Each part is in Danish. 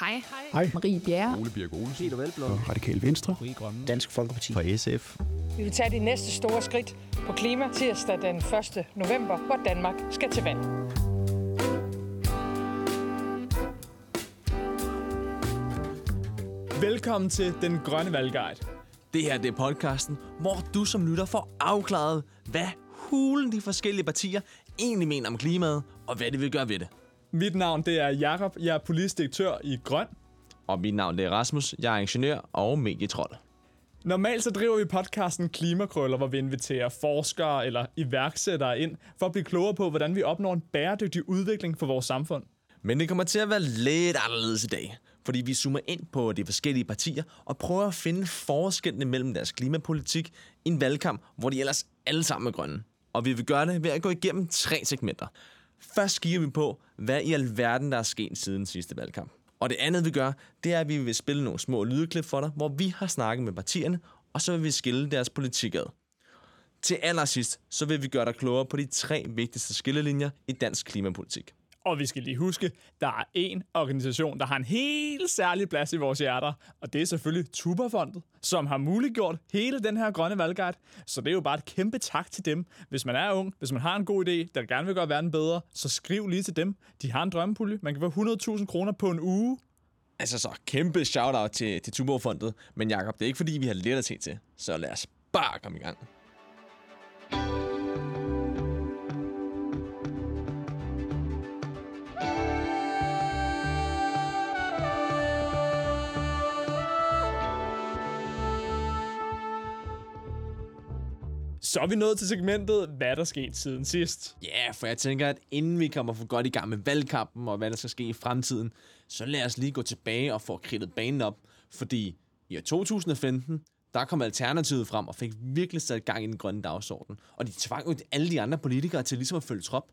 Hej. Hej. Marie Bjerre. Ole Birk Olesen. Peter Velblom. Og Radikal Venstre. Fri Grønne. Dansk Folkeparti. For SF. Vi vil tage de næste store skridt på klima tirsdag den 1. november, hvor Danmark skal til valg. Velkommen til Den Grønne Valgguide. Det her det er podcasten, hvor du som lytter får afklaret, hvad hulen de forskellige partier egentlig mener om klimaet, og hvad de vil gøre ved det. Mit navn det er Jakob. Jeg er politisk direktør i Grøn. Og mit navn det er Rasmus, jeg er ingeniør og medietrold. Normalt så driver vi podcasten Klimakrøller, hvor vi inviterer forskere eller iværksættere ind for at blive klogere på, hvordan vi opnår en bæredygtig udvikling for vores samfund. Men det kommer til at være lidt anderledes i dag, fordi vi zoomer ind på de forskellige partier og prøver at finde forskellene mellem deres klimapolitik i en valgkamp, hvor de ellers alle sammen er grønne. Og vi vil gøre det ved at gå igennem tre segmenter. Først kigger vi på, hvad i alverden der er sket siden sidste valgkamp. Og det andet vi gør, det er, at vi vil spille nogle små lydklip for dig, hvor vi har snakket med partierne, og så vil vi skille deres politik ad. Til allersidst, så vil vi gøre dig klogere på de tre vigtigste skillelinjer i dansk klimapolitik. Og vi skal lige huske, der er en organisation, der har en helt særlig plads i vores hjerter, og det er selvfølgelig Tuberfondet, som har muliggjort hele den her grønne valgguide. Så det er jo bare et kæmpe tak til dem. Hvis man er ung, hvis man har en god idé, der gerne vil gøre verden bedre, så skriv lige til dem. De har en drømmepulje. Man kan få 100.000 kroner på en uge. Altså så kæmpe shout-out til, til Tuborgfondet, men Jakob, det er ikke fordi, vi har lidt at se til. Så lad os bare komme i gang. Så er vi nået til segmentet, hvad der skete siden sidst. Ja, yeah, for jeg tænker, at inden vi kommer for godt i gang med valgkampen og hvad der skal ske i fremtiden, så lad os lige gå tilbage og få kridtet banen op. Fordi i år 2015, der kom Alternativet frem og fik virkelig sat gang i den grønne dagsorden. Og de tvang jo alle de andre politikere til ligesom at følge trop.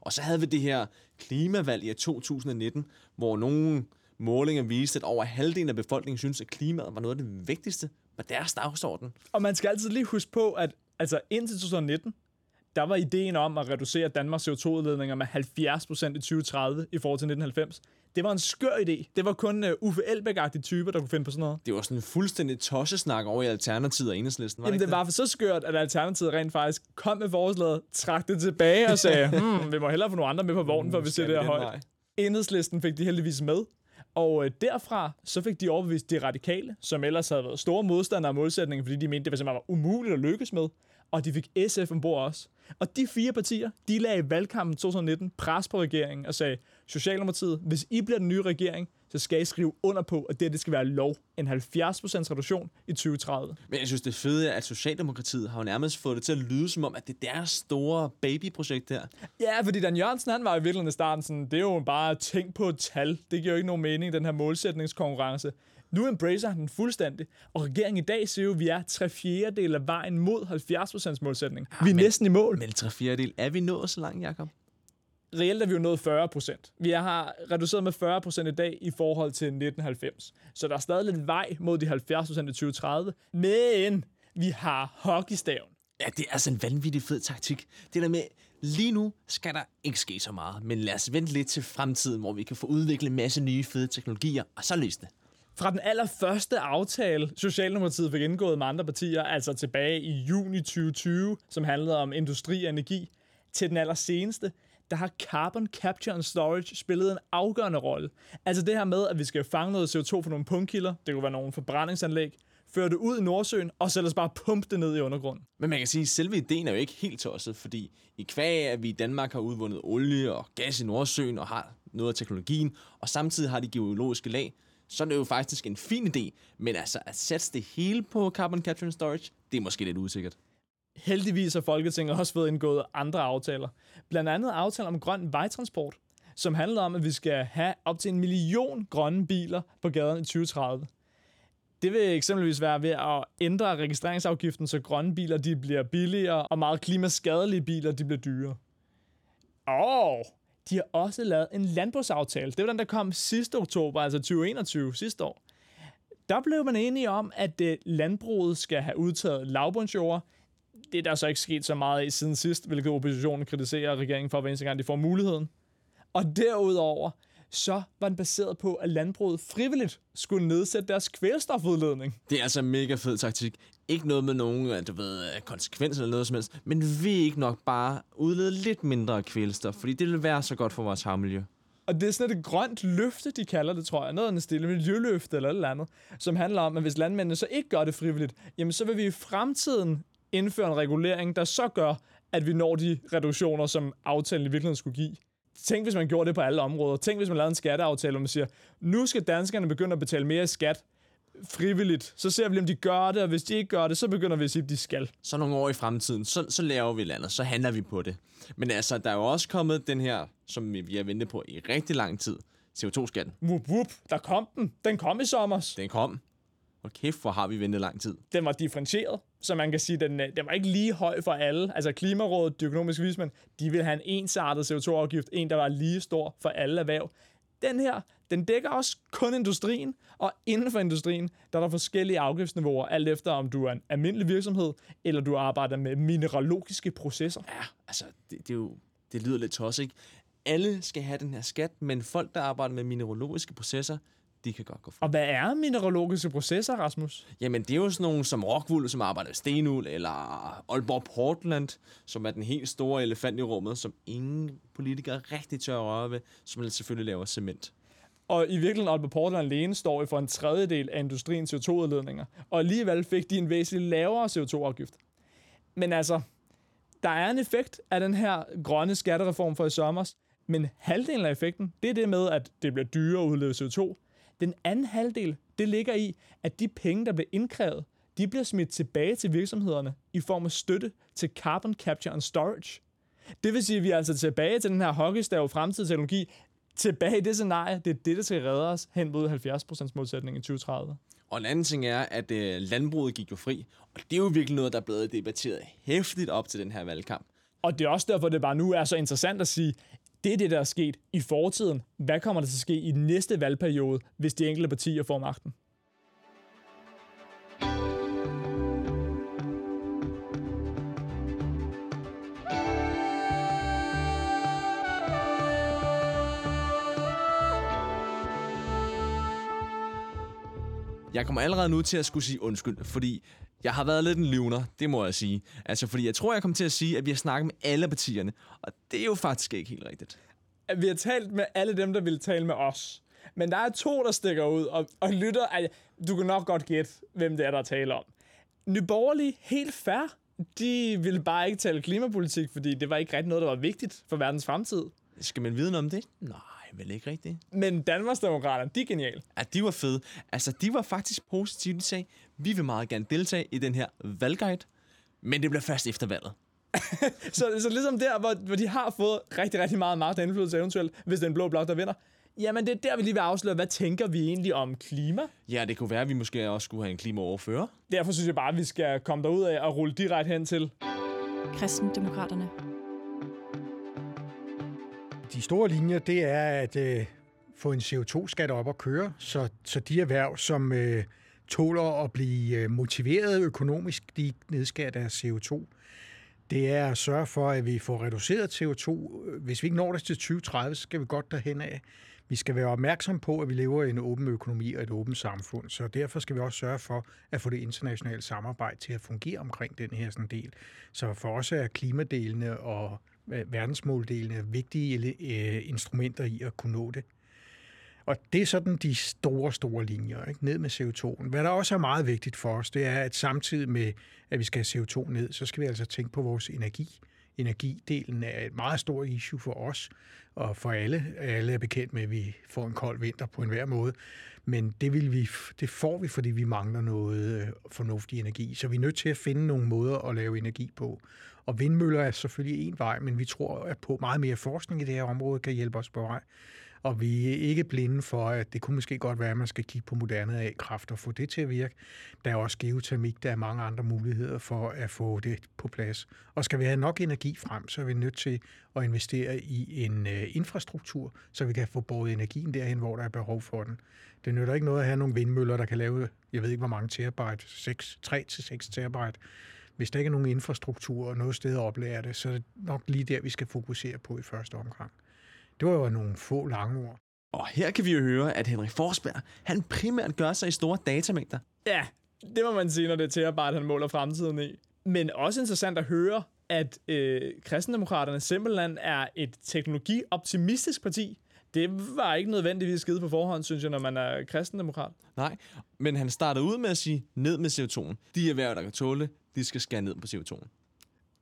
Og så havde vi det her klimavalg i år 2019, hvor nogle målinger viste, at over halvdelen af befolkningen synes, at klimaet var noget af det vigtigste på deres dagsorden. Og man skal altid lige huske på, at altså indtil 2019, der var ideen om at reducere Danmarks CO2-udledninger med 70% i 2030 i forhold til 1990. Det var en skør idé. Det var kun uh, Uffe elbæk typer, der kunne finde på sådan noget. Det var sådan en fuldstændig tossesnak over i Alternativet og Enhedslisten, var Jamen, det, det var for så skørt, at Alternativet rent faktisk kom med forslaget, trak det tilbage og sagde, hmm, vi må hellere få nogle andre med på vognen, før vi ser det her højt. Enhedslisten fik de heldigvis med. Og øh, derfra så fik de overbevist de radikale, som ellers havde været store modstandere af målsætningen, fordi de mente, det var simpelthen var umuligt at lykkes med. Og de fik SF ombord også. Og de fire partier, de lagde i valgkampen 2019 pres på regeringen og sagde, Socialdemokratiet, hvis I bliver den nye regering, så skal I skrive under på, at det, det skal være lov. En 70% reduktion i 2030. Men jeg synes, det fede er, at Socialdemokratiet har jo nærmest fået det til at lyde som om, at det er deres store babyprojekt her. Ja, fordi Dan Jørgensen, han var i virkeligheden i starten sådan, det er jo bare tænk på et tal. Det giver jo ikke nogen mening, den her målsætningskonkurrence. Nu embracer han den fuldstændig, og regeringen i dag siger jo, at vi er tre fjerdedel af vejen mod 70% målsætning. Vi er men- næsten i mål. Men tre fjerdedel, er vi nået så langt, Jacob? Reelt er vi jo nået 40%. Vi har reduceret med 40% i dag i forhold til 1990. Så der er stadig lidt vej mod de 70% i 2030. Men vi har hockeystaven. Ja, det er altså en vanvittig fed taktik. Det der med, lige nu skal der ikke ske så meget, men lad os vente lidt til fremtiden, hvor vi kan få udviklet en masse nye fede teknologier, og så løse det. Fra den allerførste aftale, Socialdemokratiet fik indgået med andre partier, altså tilbage i juni 2020, som handlede om industri og energi, til den allerseneste, der har carbon capture and storage spillet en afgørende rolle. Altså det her med, at vi skal fange noget CO2 fra nogle punktkilder, det kunne være nogle forbrændingsanlæg, føre det ud i Nordsøen, og så ellers bare pumpe det ned i undergrunden. Men man kan sige, at selve ideen er jo ikke helt tosset, fordi i kvæg at vi i Danmark har udvundet olie og gas i Nordsøen og har noget af teknologien, og samtidig har de geologiske lag, så er det jo faktisk en fin idé. Men altså, at sætte det hele på carbon capture and storage, det er måske lidt usikkert. Heldigvis har Folketinget også fået indgået andre aftaler. Blandt andet aftaler om grøn vejtransport, som handler om, at vi skal have op til en million grønne biler på gaderne i 2030. Det vil eksempelvis være ved at ændre registreringsafgiften, så grønne biler de bliver billigere, og meget klimaskadelige biler de bliver dyre. Og de har også lavet en landbrugsaftale. Det var den, der kom sidste oktober, altså 2021, sidste år. Der blev man enige om, at øh, landbruget skal have udtaget lavbundsjord. Det er der så ikke sket så meget i siden sidst, hvilket oppositionen kritiserer regeringen for hver eneste gang, de får muligheden. Og derudover, så var den baseret på, at landbruget frivilligt skulle nedsætte deres kvælstofudledning. Det er altså en mega fed taktik. Ikke noget med nogen øh, du ved, øh, konsekvenser eller noget som helst, men vi ikke nok bare udlede lidt mindre kvælstof, fordi det vil være så godt for vores havmiljø. Og det er sådan et grønt løfte, de kalder det, tror jeg. Noget en stille miljøløfte eller et eller andet, som handler om, at hvis landmændene så ikke gør det frivilligt, jamen så vil vi i fremtiden indføre en regulering, der så gør, at vi når de reduktioner, som aftalen i virkeligheden skulle give. Tænk, hvis man gjorde det på alle områder. Tænk, hvis man lavede en skatteaftale, hvor man siger, nu skal danskerne begynde at betale mere skat frivilligt. Så ser vi, om de gør det, og hvis de ikke gør det, så begynder vi at sige, at de skal. Så nogle år i fremtiden, så, så laver vi landet, så handler vi på det. Men altså, der er jo også kommet den her, som vi har ventet på i rigtig lang tid, CO2-skatten. Wup, wup, der kom den. Den kom i sommer. Den kom. Og kæft, hvor har vi ventet lang tid. Den var differentieret, så man kan sige, den, den var ikke lige høj for alle. Altså Klimarådet, de økonomiske vismænd, de ville have en ensartet CO2-afgift, en, der var lige stor for alle erhverv. Den her, den dækker også kun industrien, og inden for industrien, der er der forskellige afgiftsniveauer, alt efter om du er en almindelig virksomhed, eller du arbejder med mineralogiske processer. Ja, altså, det, det, er jo, det lyder lidt tosset, ikke? Alle skal have den her skat, men folk, der arbejder med mineralogiske processer, de kan godt gå fra. Og hvad er mineralogiske processer, Rasmus? Jamen, det er jo sådan nogle som Rockwool, som arbejder med stenul, eller Aalborg Portland, som er den helt store elefant i rummet, som ingen politikere rigtig tør at røre ved, som selvfølgelig laver cement. Og i virkeligheden Aalborg Portland alene står for en tredjedel af industriens CO2-udledninger. Og alligevel fik de en væsentligt lavere CO2-afgift. Men altså, der er en effekt af den her grønne skattereform for i sommer, men halvdelen af effekten, det er det med, at det bliver dyrere at udlede CO2. Den anden halvdel, det ligger i, at de penge, der bliver indkrævet, de bliver smidt tilbage til virksomhederne i form af støtte til carbon capture and storage. Det vil sige, at vi er altså tilbage til den her hockeystav fremtidsteknologi, tilbage i det scenarie, det er det, der skal redde os hen mod 70% målsætning i 2030. Og en anden ting er, at øh, landbruget gik jo fri, og det er jo virkelig noget, der er blevet debatteret hæftigt op til den her valgkamp. Og det er også derfor, det bare nu er så interessant at sige, det er det, der er sket i fortiden. Hvad kommer der til at ske i næste valgperiode, hvis de enkelte partier får magten? Jeg kommer allerede nu til at skulle sige undskyld, fordi jeg har været lidt en livner, det må jeg sige. Altså, fordi jeg tror, jeg kommer til at sige, at vi har snakket med alle partierne, og det er jo faktisk ikke helt rigtigt. At vi har talt med alle dem, der vil tale med os. Men der er to, der stikker ud, og, og lytter, at du kan nok godt gætte, hvem det er, der taler om. Nyborgerlige, helt fair, de ville bare ikke tale klimapolitik, fordi det var ikke rigtig noget, der var vigtigt for verdens fremtid. Skal man vide noget om det? Nej, vel ikke rigtigt. Men Danmarksdemokraterne, de er geniale. Ja, de var fede. Altså, de var faktisk positive. De sagde, vi vil meget gerne deltage i den her valgguide, men det bliver først efter valget. så, så ligesom der, hvor, hvor de har fået rigtig, rigtig meget magt og indflydelse eventuelt, hvis det er en blå blok, der vinder, Jamen, det er der, vi lige vil afsløre, hvad tænker vi egentlig om klima? Ja, det kunne være, at vi måske også skulle have en klimaoverfører. Derfor synes jeg bare, at vi skal komme derud af og rulle direkte hen til... Kristendemokraterne. De store linjer, det er at øh, få en CO2-skat op at køre, så, så de erhverv, som øh, tåler at blive øh, motiveret økonomisk, de nedskærer deres CO2. Det er at sørge for, at vi får reduceret CO2. Hvis vi ikke når det til 2030, så skal vi godt derhen af. Vi skal være opmærksom på, at vi lever i en åben økonomi og et åbent samfund, så derfor skal vi også sørge for at få det internationale samarbejde til at fungere omkring den her sådan del. Så for os er klimadelene og øh, verdensmåldelene vigtige øh, instrumenter i at kunne nå det. Og det er sådan de store, store linjer, ikke? ned med CO2'en. Hvad der også er meget vigtigt for os, det er, at samtidig med, at vi skal have CO2 ned, så skal vi altså tænke på vores energi. Energidelen er et meget stort issue for os, og for alle. Alle er bekendt med, at vi får en kold vinter på enhver måde. Men det, vil vi, det får vi, fordi vi mangler noget øh, fornuftig energi. Så vi er nødt til at finde nogle måder at lave energi på. Og vindmøller er selvfølgelig en vej, men vi tror at på meget mere forskning i det her område kan hjælpe os på vej. Og vi er ikke blinde for, at det kunne måske godt være, at man skal kigge på moderne A-kraft og få det til at virke. Der er også geotermik, der er mange andre muligheder for at få det på plads. Og skal vi have nok energi frem, så er vi nødt til at investere i en øh, infrastruktur, så vi kan få båret energien derhen, hvor der er behov for den. Det nytter ikke noget at have nogle vindmøller, der kan lave, jeg ved ikke hvor mange terabyte, 3-6 terabyte. Hvis der ikke er nogen infrastruktur og noget sted at oplære det, så er det nok lige der, vi skal fokusere på i første omgang. Det var jo nogle få lange ord. Og her kan vi jo høre, at Henrik Forsberg, han primært gør sig i store datamængder. Ja, det må man sige, når det er til at han måler fremtiden i. Men også interessant at høre, at øh, kristendemokraterne simpelthen er et teknologioptimistisk parti. Det var ikke nødvendigvis skide på forhånd, synes jeg, når man er kristendemokrat. Nej, men han startede ud med at sige, ned med CO2'en. De erhverv, der kan tåle, de skal skære ned på CO2'en.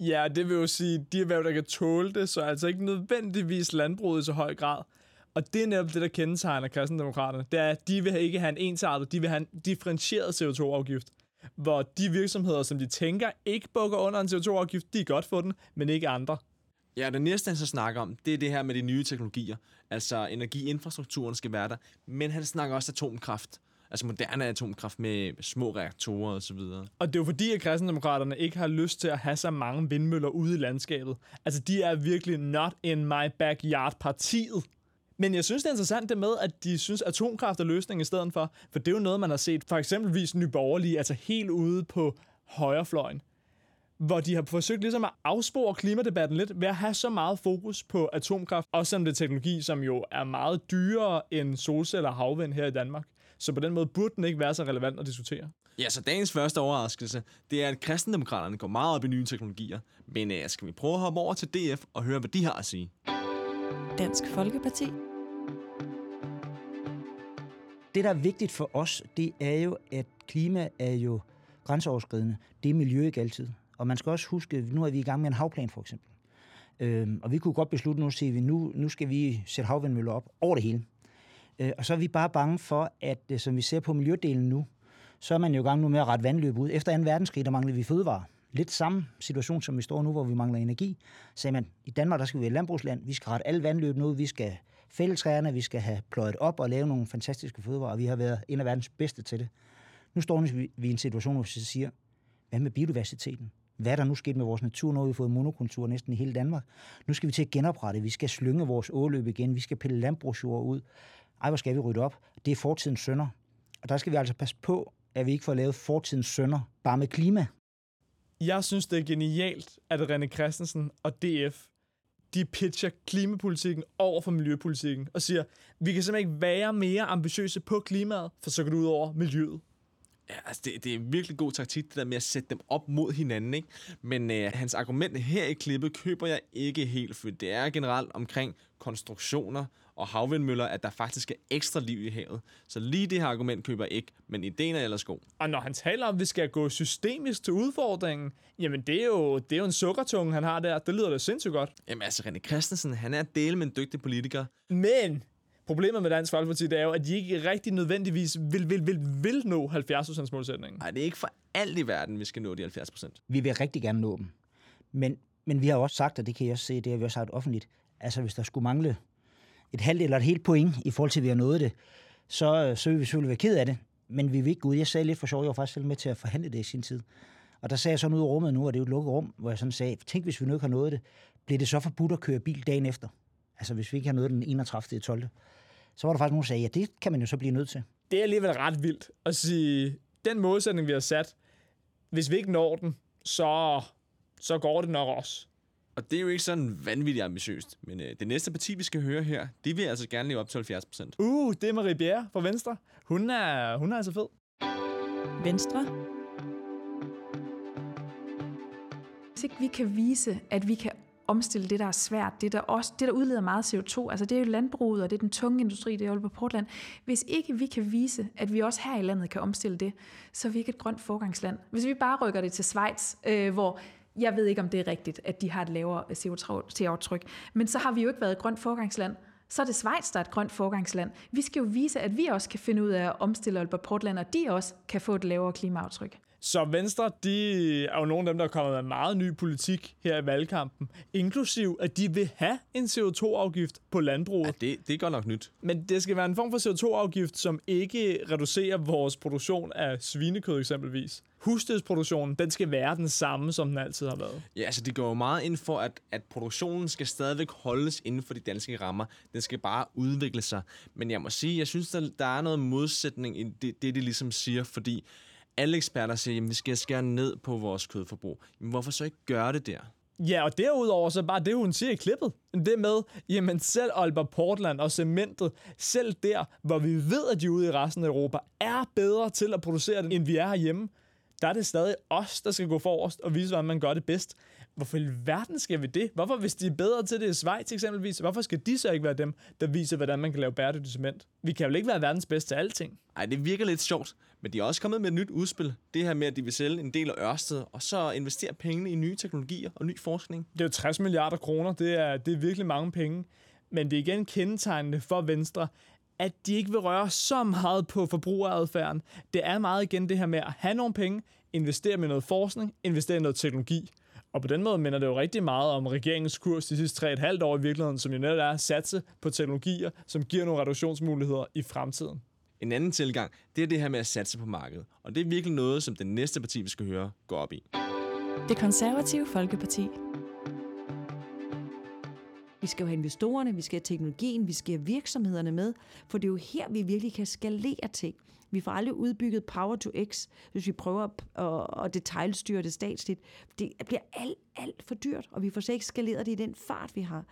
Ja, det vil jo sige, de erhverv, der kan tåle det, så altså ikke nødvendigvis landbruget i så høj grad. Og det er netop det, der kendetegner kristendemokraterne. Det er, at de vil ikke have en ensartet, de vil have en differentieret CO2-afgift. Hvor de virksomheder, som de tænker ikke bukker under en CO2-afgift, de er godt for den, men ikke andre. Ja, det næste, han så snakker om, det er det her med de nye teknologier. Altså, energiinfrastrukturen skal være der. Men han snakker også atomkraft. Altså moderne atomkraft med små reaktorer og så videre. Og det er jo fordi, at kristendemokraterne ikke har lyst til at have så mange vindmøller ude i landskabet. Altså, de er virkelig not in my backyard partiet. Men jeg synes, det er interessant det med, at de synes, at atomkraft er løsningen i stedet for. For det er jo noget, man har set for eksempelvis Nyborgerlige, altså helt ude på højrefløjen hvor de har forsøgt ligesom at afspore klimadebatten lidt ved at have så meget fokus på atomkraft, også som det er teknologi, som jo er meget dyrere end solceller og havvind her i Danmark. Så på den måde burde den ikke være så relevant at diskutere. Ja, så dagens første overraskelse, det er, at kristendemokraterne går meget op i nye teknologier. Men uh, skal vi prøve at hoppe over til DF og høre, hvad de har at sige? Dansk Folkeparti. Det, der er vigtigt for os, det er jo, at klima er jo grænseoverskridende. Det er miljø ikke altid. Og man skal også huske, nu er vi i gang med en havplan for eksempel. Øhm, og vi kunne godt beslutte nu, at vi, nu, nu skal vi sætte havvindmøller op over det hele. Øh, og så er vi bare bange for, at øh, som vi ser på miljødelen nu, så er man jo i gang nu med at rette vandløb ud. Efter 2. verdenskrig, der manglede vi fødevarer. Lidt samme situation, som vi står nu, hvor vi mangler energi. Så sagde man, i Danmark, der skal vi være landbrugsland. Vi skal rette alle vandløb ud. Vi skal fælde træerne. Vi skal have pløjet op og lave nogle fantastiske fødevarer. Vi har været en af verdens bedste til det. Nu står vi i en situation, hvor vi siger, hvad med biodiversiteten? Hvad er der nu sket med vores natur? Nu har vi fået monokultur næsten i hele Danmark. Nu skal vi til at genoprette. Vi skal slynge vores åløb igen. Vi skal pille landbrugsjord ud. Ej, hvor skal vi rydde op? Det er fortidens sønder. Og der skal vi altså passe på, at vi ikke får lavet fortidens sønder bare med klima. Jeg synes, det er genialt, at René Christensen og DF de pitcher klimapolitikken over for miljøpolitikken og siger, vi kan simpelthen ikke være mere ambitiøse på klimaet, for så går det ud over miljøet. Ja, altså det, det er en virkelig god taktik, det der med at sætte dem op mod hinanden, ikke? Men øh, hans argument her i klippet køber jeg ikke helt, for det er generelt omkring konstruktioner og havvindmøller, at der faktisk er ekstra liv i havet. Så lige det her argument køber jeg ikke, men ideen er ellers god. Og når han taler om, at vi skal gå systemisk til udfordringen, jamen det er jo, det er jo en sukkertunge, han har der. Det lyder da sindssygt godt. Jamen altså, René Christensen, han er del med en dygtig politiker. Men Problemet med Dansk Folkeparti, det er jo, at de ikke rigtig nødvendigvis vil, vil, vil, vil nå 70% målsætningen. Nej, det er ikke for alt i verden, vi skal nå de 70%. Vi vil rigtig gerne nå dem. Men, men vi har også sagt, og det kan jeg også se, det har vi også sagt offentligt, altså hvis der skulle mangle et halvt eller et helt point i forhold til, at vi har nået det, så, så vil vi selvfølgelig være ked af det. Men vi vil ikke gå ud. Jeg sagde lidt for sjov, jeg var faktisk selv med til at forhandle det i sin tid. Og der sagde jeg sådan ud i rummet nu, og det er jo et lukket rum, hvor jeg sådan sagde, tænk hvis vi nu ikke har nået det, bliver det så forbudt at køre bil dagen efter? Altså hvis vi ikke har nået den 31. 12 så var der faktisk nogen, der sagde, ja, det kan man jo så blive nødt til. Det er alligevel ret vildt at sige, den modsætning, vi har sat, hvis vi ikke når den, så, så går det nok også. Og det er jo ikke sådan vanvittigt ambitiøst. Men øh, det næste parti, vi skal høre her, det vil altså gerne leve op til 70 procent. Uh, det er Marie Bjerre fra Venstre. Hun er, hun er altså fed. Venstre. Hvis ikke vi kan vise, at vi kan omstille det, der er svært, det der, også, det, der udleder meget CO2, altså det er jo landbruget, og det er den tunge industri, det er Aalborg Portland. Hvis ikke vi kan vise, at vi også her i landet kan omstille det, så er vi ikke et grønt forgangsland. Hvis vi bare rykker det til Schweiz, øh, hvor jeg ved ikke, om det er rigtigt, at de har et lavere CO2-aftryk, men så har vi jo ikke været et grønt forgangsland så er det Schweiz, der er et grønt forgangsland. Vi skal jo vise, at vi også kan finde ud af at omstille Aalborg Portland, og de også kan få et lavere klimaaftryk. Så Venstre, de er jo nogle af dem, der er kommet med meget ny politik her i valgkampen. Inklusiv, at de vil have en CO2-afgift på landbruget. Ja, det, det er godt nok nyt. Men det skal være en form for CO2-afgift, som ikke reducerer vores produktion af svinekød eksempelvis. Husdyrsproduktionen, den skal være den samme, som den altid har været. Ja, altså de går jo meget ind for, at, at produktionen skal stadigvæk holdes inden for de danske rammer. Den skal bare udvikle sig. Men jeg må sige, jeg synes, der, der er noget modsætning i det, det, de ligesom siger, fordi alle eksperter siger, at vi skal skære ned på vores kødforbrug. Jamen, hvorfor så ikke gøre det der? Ja, og derudover så bare det, hun siger i klippet. Det med, jamen selv Aalborg Portland og cementet, selv der, hvor vi ved, at de ude i resten af Europa er bedre til at producere det, end vi er herhjemme, der er det stadig os, der skal gå forrest og vise, hvordan man gør det bedst. Hvorfor i verden skal vi det? Hvorfor, hvis de er bedre til det i Schweiz eksempelvis, hvorfor skal de så ikke være dem, der viser, hvordan man kan lave bæredygtigt cement? Vi kan jo ikke være verdens bedste til alting. Ej, det virker lidt sjovt, men de er også kommet med et nyt udspil. Det her med, at de vil sælge en del af Ørsted, og så investere pengene i nye teknologier og ny forskning. Det er jo 60 milliarder kroner, det er, det er virkelig mange penge. Men det er igen kendetegnende for Venstre, at de ikke vil røre så meget på forbrugeradfærden. Det er meget igen det her med at have nogle penge, investere med noget forskning, investere i noget teknologi. Og på den måde minder det jo rigtig meget om regeringens kurs de sidste 3,5 år i virkeligheden, som jo netop er at satse på teknologier, som giver nogle reduktionsmuligheder i fremtiden. En anden tilgang, det er det her med at satse på markedet. Og det er virkelig noget, som det næste parti, vi skal høre, går op i. Det konservative Folkeparti. Vi skal jo have investorerne, vi skal have teknologien, vi skal have virksomhederne med, for det er jo her, vi virkelig kan skalere ting. Vi får aldrig udbygget Power to X, hvis vi prøver at, at detaljstyre det statsligt. Det bliver alt, alt for dyrt, og vi får slet ikke skaleret det i den fart, vi har.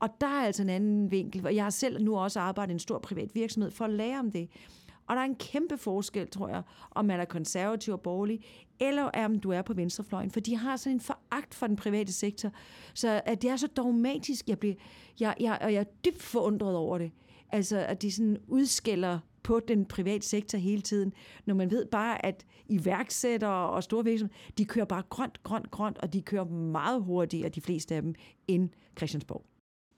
Og der er altså en anden vinkel, og jeg har selv nu også arbejdet i en stor privat virksomhed for at lære om det. Og der er en kæmpe forskel, tror jeg, om man er konservativ og borgerlig, eller om du er på venstrefløjen, for de har sådan en foragt for den private sektor, så at det er så dogmatisk, jeg bliver, jeg, jeg, og jeg er dybt forundret over det. Altså, at de sådan udskiller på den private sektor hele tiden, når man ved bare, at iværksættere og store virksomheder, de kører bare grønt, grønt, grønt, og de kører meget hurtigere, de fleste af dem, end Christiansborg.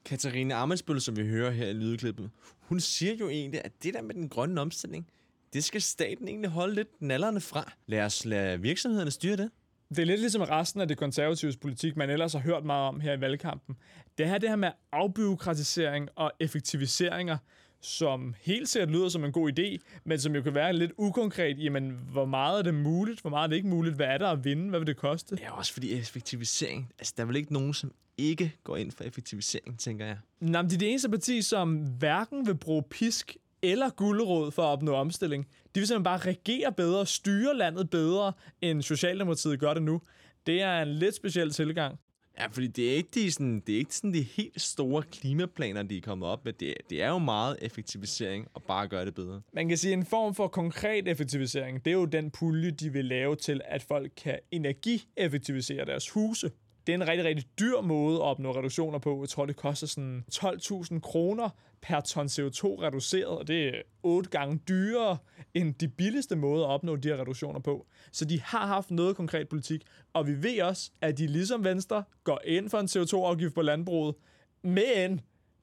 Katarina Amensbøl, som vi hører her i lydklippet, hun siger jo egentlig, at det der med den grønne omstilling, det skal staten egentlig holde lidt nallerne fra. Lad os lade virksomhederne styre det. Det er lidt ligesom resten af det konservatives politik, man ellers har hørt meget om her i valgkampen. Det her, det her med afbyråkratisering og effektiviseringer, som helt sikkert lyder som en god idé, men som jo kan være lidt ukonkret. Jamen, hvor meget er det muligt? Hvor meget er det ikke muligt? Hvad er der at vinde? Hvad vil det koste? Ja, også fordi effektivisering, altså der er vel ikke nogen, som ikke går ind for effektivisering, tænker jeg. Nå, men det er det eneste parti, som hverken vil bruge pisk eller gulderåd for at opnå omstilling. De vil simpelthen bare regere bedre, styre landet bedre, end Socialdemokratiet gør det nu. Det er en lidt speciel tilgang. Ja, fordi det er ikke de, sådan, det er ikke sådan de helt store klimaplaner, de er kommet op med. Det, det er jo meget effektivisering og bare gøre det bedre. Man kan sige, at en form for konkret effektivisering, det er jo den pulje, de vil lave til, at folk kan energieffektivisere deres huse. Det er en rigtig, rigtig dyr måde at opnå reduktioner på. Jeg tror, det koster sådan 12.000 kroner per ton CO2 reduceret, og det er otte gange dyrere end de billigste måder at opnå de her reduktioner på. Så de har haft noget konkret politik, og vi ved også, at de ligesom Venstre går ind for en CO2-afgift på landbruget, men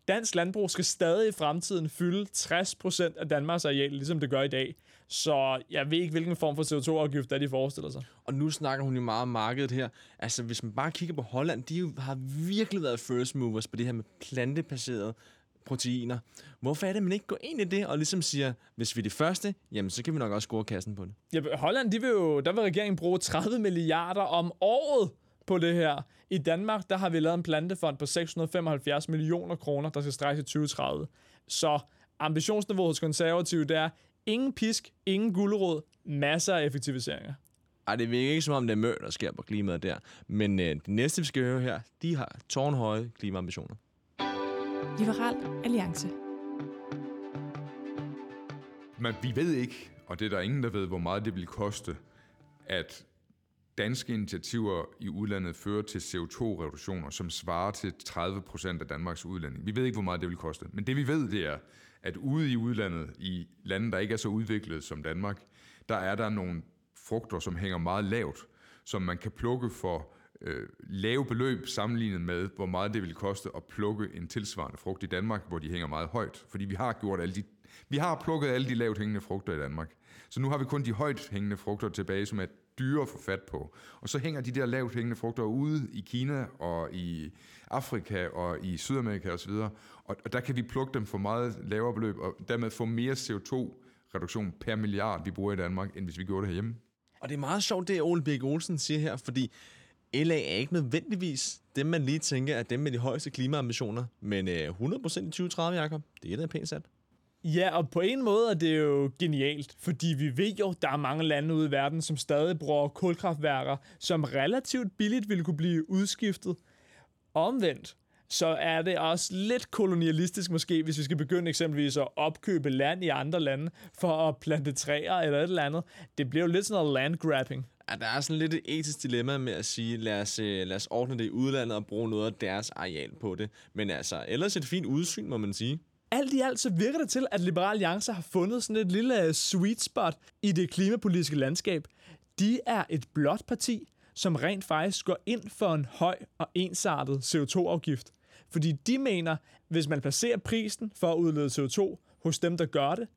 dansk landbrug skal stadig i fremtiden fylde 60% af Danmarks areal, ligesom det gør i dag. Så jeg ved ikke, hvilken form for CO2-afgift, der de forestiller sig. Og nu snakker hun jo meget om markedet her. Altså, hvis man bare kigger på Holland, de har virkelig været first movers på det her med plantebaserede proteiner. Hvorfor er det, man ikke går ind i det og ligesom siger, hvis vi er det første, jamen så kan vi nok også score kassen på det. Ja, Holland, de vil jo, der vil regeringen bruge 30 milliarder om året på det her. I Danmark, der har vi lavet en plantefond på 675 millioner kroner, der skal strækkes i 2030. Så ambitionsniveauet hos konservative, det er ingen pisk, ingen gulerod, masser af effektiviseringer. Ej, det virker ikke som om, det er mør, der sker på klimaet der. Men øh, det næste, vi skal høre her, de har tårnhøje klimaambitioner. Liberal Alliance. Men vi ved ikke, og det er der ingen, der ved, hvor meget det vil koste, at danske initiativer i udlandet fører til CO2-reduktioner, som svarer til 30 procent af Danmarks udlænding. Vi ved ikke, hvor meget det vil koste. Men det vi ved, det er, at ude i udlandet, i lande, der ikke er så udviklet som Danmark, der er der nogle frugter, som hænger meget lavt, som man kan plukke for øh, lave beløb sammenlignet med, hvor meget det vil koste at plukke en tilsvarende frugt i Danmark, hvor de hænger meget højt. Fordi vi har gjort alle de, vi har plukket alle de lavt hængende frugter i Danmark. Så nu har vi kun de højt hængende frugter tilbage, som er dyre at få fat på. Og så hænger de der lavt hængende frugter ude i Kina og i Afrika og i Sydamerika osv. Og, og der kan vi plukke dem for meget lavere beløb, og dermed få mere CO2-reduktion per milliard, vi bruger i Danmark, end hvis vi gjorde det herhjemme. Og det er meget sjovt, det Ole Birk Olsen siger her, fordi LA er ikke nødvendigvis dem, man lige tænker, er dem med de højeste klimaambitioner. Men øh, 100% i 2030, Jacob, det er da pænt sat. Ja, og på en måde er det jo genialt, fordi vi ved jo, der er mange lande ude i verden, som stadig bruger kulkraftværker, som relativt billigt ville kunne blive udskiftet. Omvendt, så er det også lidt kolonialistisk måske, hvis vi skal begynde eksempelvis at opkøbe land i andre lande for at plante træer eller et eller andet. Det bliver jo lidt sådan noget landgrabbing. Ja, der er sådan lidt et etisk dilemma med at sige, lad os, øh, lad os ordne det i udlandet og bruge noget af deres areal på det. Men altså, ellers et fint udsyn, må man sige. Alt i alt så virker det til, at Liberal Alliance har fundet sådan et lille øh, sweet spot i det klimapolitiske landskab. De er et blåt parti, som rent faktisk går ind for en høj og ensartet CO2-afgift. Fordi de mener, hvis man placerer prisen for at udlede CO2 hos dem, der gør det,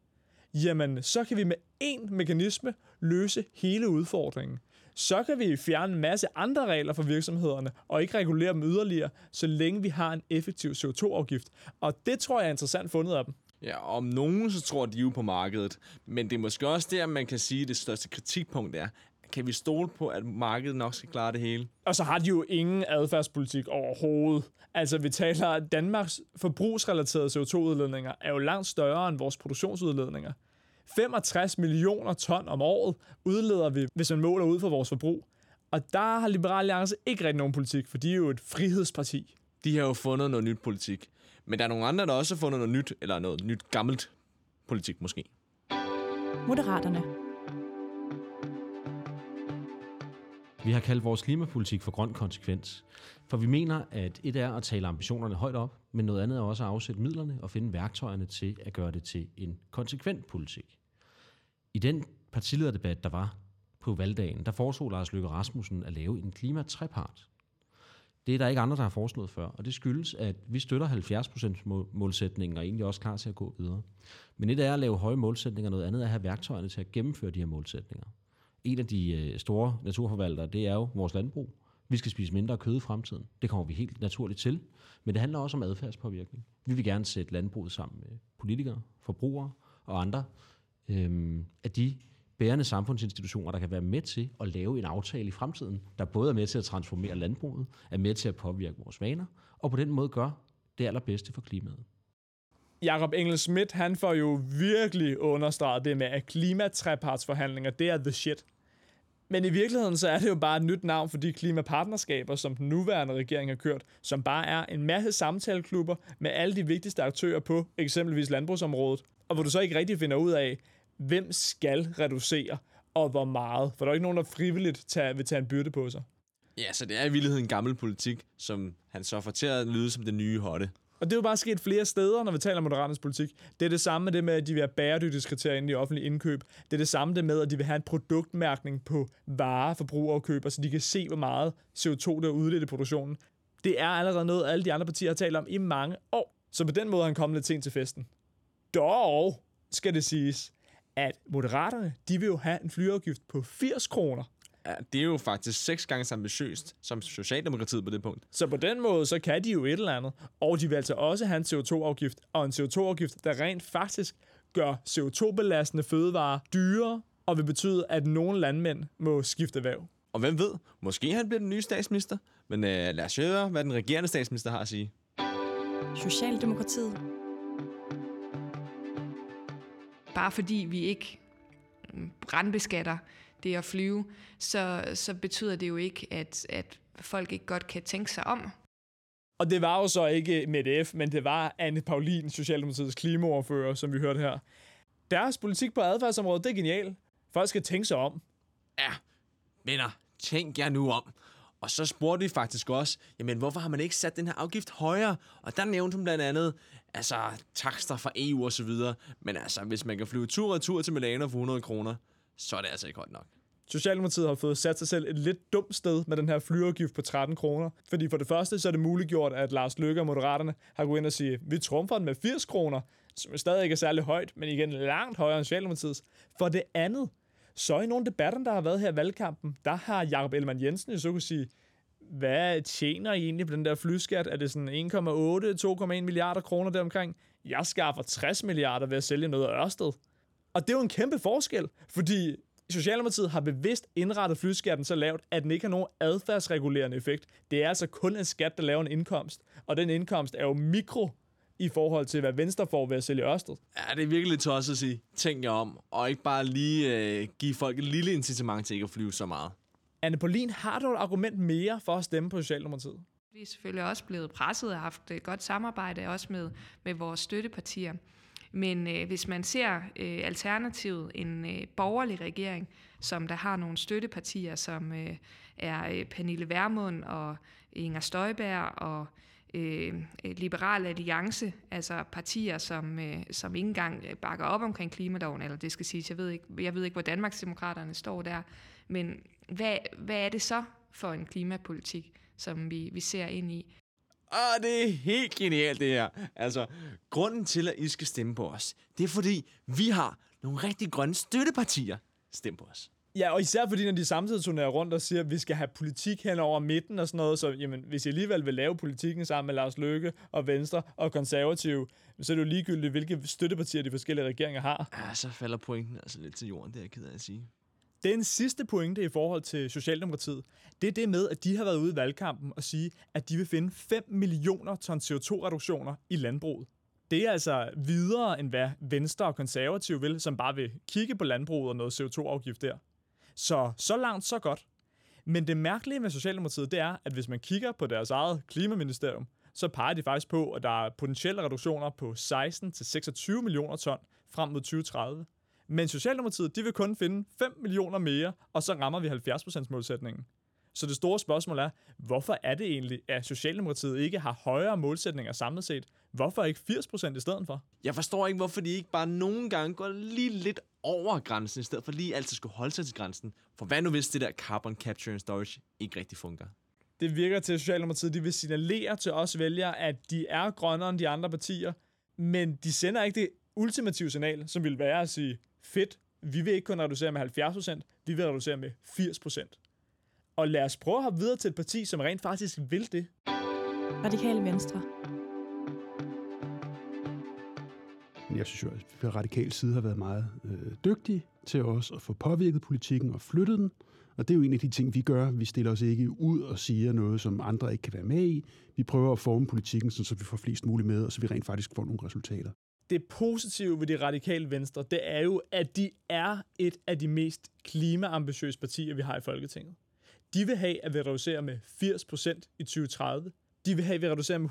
jamen så kan vi med én mekanisme løse hele udfordringen. Så kan vi fjerne en masse andre regler for virksomhederne og ikke regulere dem yderligere, så længe vi har en effektiv CO2-afgift. Og det tror jeg er interessant fundet af dem. Ja, om nogen så tror de jo på markedet. Men det er måske også der, man kan sige, at det største kritikpunkt er, kan vi stole på, at markedet nok skal klare det hele? Og så har de jo ingen adfærdspolitik overhovedet. Altså, vi taler, at Danmarks forbrugsrelaterede CO2-udledninger er jo langt større end vores produktionsudledninger. 65 millioner ton om året udleder vi, hvis man måler ud for vores forbrug. Og der har Liberal Alliance ikke rigtig nogen politik, for de er jo et frihedsparti. De har jo fundet noget nyt politik. Men der er nogle andre, der også har fundet noget nyt, eller noget nyt gammelt politik måske. Moderaterne. Vi har kaldt vores klimapolitik for grøn konsekvens. For vi mener, at et er at tale ambitionerne højt op, men noget andet er også at afsætte midlerne og finde værktøjerne til at gøre det til en konsekvent politik. I den partilederdebat, der var på valgdagen, der foreslog Lars Løkke Rasmussen at lave en klimatrepart. Det er der ikke andre, der har foreslået før, og det skyldes, at vi støtter 70% målsætningen og er egentlig også klar til at gå videre. Men et er at lave høje målsætninger, noget andet er at have værktøjerne til at gennemføre de her målsætninger. En af de øh, store naturforvaltere, det er jo vores landbrug. Vi skal spise mindre kød i fremtiden. Det kommer vi helt naturligt til. Men det handler også om adfærdspåvirkning. Vi vil gerne sætte landbruget sammen med politikere, forbrugere og andre øhm, af de bærende samfundsinstitutioner, der kan være med til at lave en aftale i fremtiden, der både er med til at transformere landbruget, er med til at påvirke vores vaner, og på den måde gør det allerbedste for klimaet. Jakob Engel Schmidt, han får jo virkelig understreget det med, at klimatrepartsforhandlinger, det er the shit. Men i virkeligheden så er det jo bare et nyt navn for de klimapartnerskaber, som den nuværende regering har kørt, som bare er en masse samtaleklubber med alle de vigtigste aktører på eksempelvis landbrugsområdet, og hvor du så ikke rigtig finder ud af, hvem skal reducere, og hvor meget. For der er ikke nogen, der frivilligt tager, vil tage en byrde på sig. Ja, så det er i virkeligheden gammel politik, som han så får til at lyde som det nye hotte. Og det er jo bare sket flere steder, når vi taler om Moderaternes politik. Det er det samme med det med, at de vil have bæredygtighedskriterier ind i offentlige indkøb. Det er det samme det med, at de vil have en produktmærkning på varer, forbrugere og køber, så de kan se, hvor meget CO2 der er udledt i produktionen. Det er allerede noget, alle de andre partier har talt om i mange år. Så på den måde har han kommet lidt sent til festen. Dog skal det siges, at Moderaterne, de vil jo have en flyafgift på 80 kroner. Det er jo faktisk seks gange så ambitiøst som Socialdemokratiet på det punkt. Så på den måde, så kan de jo et eller andet. Og de vil altså også have en CO2-afgift, og en CO2-afgift, der rent faktisk gør CO2-belastende fødevarer dyrere, og vil betyde, at nogle landmænd må skifte væv. Og hvem ved, måske han bliver den nye statsminister. Men øh, lad os høre, hvad den regerende statsminister har at sige. Socialdemokratiet. Bare fordi vi ikke brandbeskatter det at flyve, så, så betyder det jo ikke, at, at folk ikke godt kan tænke sig om. Og det var jo så ikke med F, men det var Anne Paulin, Socialdemokratiets klimaoverfører, som vi hørte her. Deres politik på adfærdsområdet, det er genial. Folk skal tænke sig om. Ja, venner, tænk jer nu om. Og så spurgte vi faktisk også, jamen hvorfor har man ikke sat den her afgift højere? Og der nævnte hun blandt andet, altså takster fra EU og så videre. Men altså, hvis man kan flyve tur og tur til Milano for 100 kroner, så er det altså ikke højt nok. Socialdemokratiet har fået sat sig selv et lidt dumt sted med den her flyafgift på 13 kroner. Fordi for det første, så er det muliggjort, at Lars Løkke og Moderaterne har gået ind og sige, vi trumfer den med 80 kroner, som stadig ikke er særlig højt, men igen langt højere end Socialdemokratiets. For det andet, så i nogle debatter, der har været her i valgkampen, der har Jakob Ellemann Jensen jo så kunne sige, hvad tjener I egentlig på den der flyskat? Er det sådan 1,8, 2,1 milliarder kroner deromkring? Jeg skaffer 60 milliarder ved at sælge noget af Ørsted. Og det er jo en kæmpe forskel, fordi Socialdemokratiet har bevidst indrettet flyskatten så lavt, at den ikke har nogen adfærdsregulerende effekt. Det er altså kun en skat, der laver en indkomst, og den indkomst er jo mikro i forhold til, hvad Venstre får ved at sælge Ørsted. Ja, det er virkelig tosset at sige, tænk jer om, og ikke bare lige øh, give folk et lille incitament til ikke at flyve så meget. Anne Paulin, har du et argument mere for at stemme på Socialdemokratiet? Vi er selvfølgelig også blevet presset og haft et godt samarbejde også med, med vores støttepartier. Men øh, hvis man ser øh, alternativet, en øh, borgerlig regering, som der har nogle støttepartier, som øh, er øh, Pernille Vermund og Inger Støjberg og øh, Liberal Alliance, altså partier, som, øh, som ikke engang bakker op omkring klimaloven, eller det skal siges, jeg ved ikke, jeg ved ikke hvor Danmarksdemokraterne står der, men hvad, hvad er det så for en klimapolitik, som vi, vi ser ind i? Og det er helt genialt, det her. Altså, grunden til, at I skal stemme på os, det er fordi, vi har nogle rigtig grønne støttepartier. Stem på os. Ja, og især fordi, når de samtidig turnerer rundt og siger, at vi skal have politik hen over midten og sådan noget, så jamen, hvis I alligevel vil lave politikken sammen med Lars Løkke og Venstre og Konservative, så er det jo ligegyldigt, hvilke støttepartier de forskellige regeringer har. Ja, så falder pointen altså lidt til jorden, det er jeg ked af at sige. Den sidste pointe i forhold til Socialdemokratiet, det er det med, at de har været ude i valgkampen og sige, at de vil finde 5 millioner ton CO2-reduktioner i landbruget. Det er altså videre end hvad Venstre og Konservative vil, som bare vil kigge på landbruget og noget CO2-afgift der. Så så langt, så godt. Men det mærkelige med Socialdemokratiet, det er, at hvis man kigger på deres eget klimaministerium, så peger de faktisk på, at der er potentielle reduktioner på 16-26 millioner ton frem mod 2030. Men Socialdemokratiet, de vil kun finde 5 millioner mere, og så rammer vi 70% målsætningen. Så det store spørgsmål er, hvorfor er det egentlig, at Socialdemokratiet ikke har højere målsætninger samlet set? Hvorfor ikke 80% i stedet for? Jeg forstår ikke, hvorfor de ikke bare nogle gange går lige lidt over grænsen, i stedet for lige altid skulle holde sig til grænsen. For hvad nu hvis det der carbon capture and storage ikke rigtig fungerer? Det virker til, at Socialdemokratiet de vil signalere til os vælgere, at de er grønnere end de andre partier, men de sender ikke det ultimative signal, som vil være at sige, fedt, vi vil ikke kun reducere med 70%, vi vil reducere med 80%. Og lad os prøve at have videre til et parti, som rent faktisk vil det. Radikale Venstre. Jeg synes jo, at vi fra radikal side har været meget øh, dygtige til os at få påvirket politikken og flyttet den. Og det er jo en af de ting, vi gør. Vi stiller os ikke ud og siger noget, som andre ikke kan være med i. Vi prøver at forme politikken, så vi får flest muligt med, og så vi rent faktisk får nogle resultater det positive ved de radikale venstre, det er jo, at de er et af de mest klimaambitiøse partier, vi har i Folketinget. De vil have, at vi reducerer med 80% i 2030. De vil have, at vi reducerer med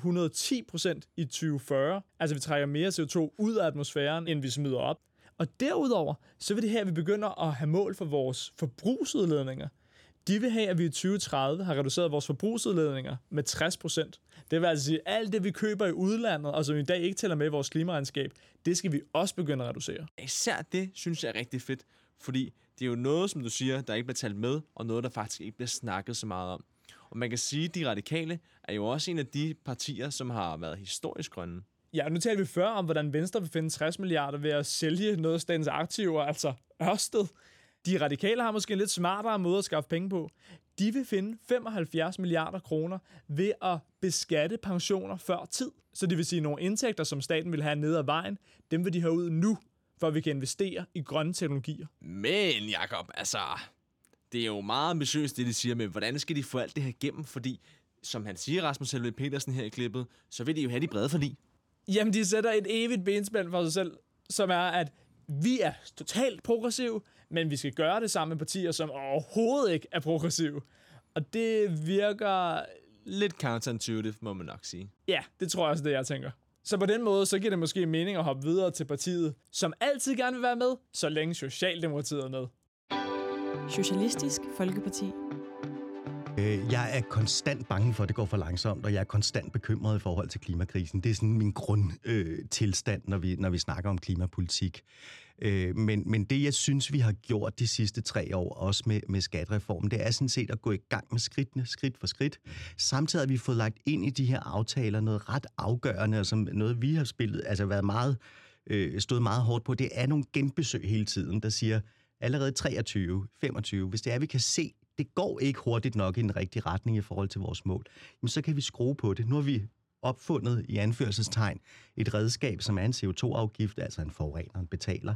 110% i 2040. Altså, vi trækker mere CO2 ud af atmosfæren, end vi smider op. Og derudover, så vil det her, at vi begynder at have mål for vores forbrugsudledninger. De vil have, at vi i 2030 har reduceret vores forbrugsudledninger med 60 procent. Det vil altså sige, at alt det, vi køber i udlandet, og som i dag ikke tæller med i vores klimaregnskab, det skal vi også begynde at reducere. Især det, synes jeg er rigtig fedt, fordi det er jo noget, som du siger, der ikke bliver talt med, og noget, der faktisk ikke bliver snakket så meget om. Og man kan sige, at de radikale er jo også en af de partier, som har været historisk grønne. Ja, nu talte vi før om, hvordan Venstre vil finde 60 milliarder ved at sælge noget af statens aktiver, altså Ørsted. De radikale har måske en lidt smartere måde at skaffe penge på. De vil finde 75 milliarder kroner ved at beskatte pensioner før tid. Så det vil sige, at nogle indtægter, som staten vil have ned ad vejen, dem vil de have ud nu, for at vi kan investere i grønne teknologier. Men Jakob, altså, det er jo meget ambitiøst, det de siger med, hvordan skal de få alt det her igennem, fordi, som han siger, Rasmus Helve Petersen her i klippet, så vil de jo have de brede forlig. Jamen, de sætter et evigt benspænd for sig selv, som er, at vi er totalt progressive, men vi skal gøre det sammen med partier, som overhovedet ikke er progressive. Og det virker... Lidt counterintuitive, må man nok sige. Ja, det tror jeg også, det jeg tænker. Så på den måde, så giver det måske mening at hoppe videre til partiet, som altid gerne vil være med, så længe Socialdemokratiet er med. Socialistisk Folkeparti. Øh, jeg er konstant bange for, at det går for langsomt, og jeg er konstant bekymret i forhold til klimakrisen. Det er sådan min grundtilstand, øh, når, vi, når vi snakker om klimapolitik. Øh, men, men det, jeg synes, vi har gjort de sidste tre år, også med, med skattereformen, det er sådan set at gå i gang med skridtene, skridt for skridt. Samtidig har vi fået lagt ind i de her aftaler noget ret afgørende, og som noget, vi har spillet, altså været meget, øh, stået meget hårdt på, det er nogle genbesøg hele tiden, der siger, allerede 23, 25, hvis det er, vi kan se, det går ikke hurtigt nok i den rigtige retning i forhold til vores mål, jamen så kan vi skrue på det. Nu har vi opfundet i anførselstegn et redskab, som er en CO2-afgift, altså en forurener betaler.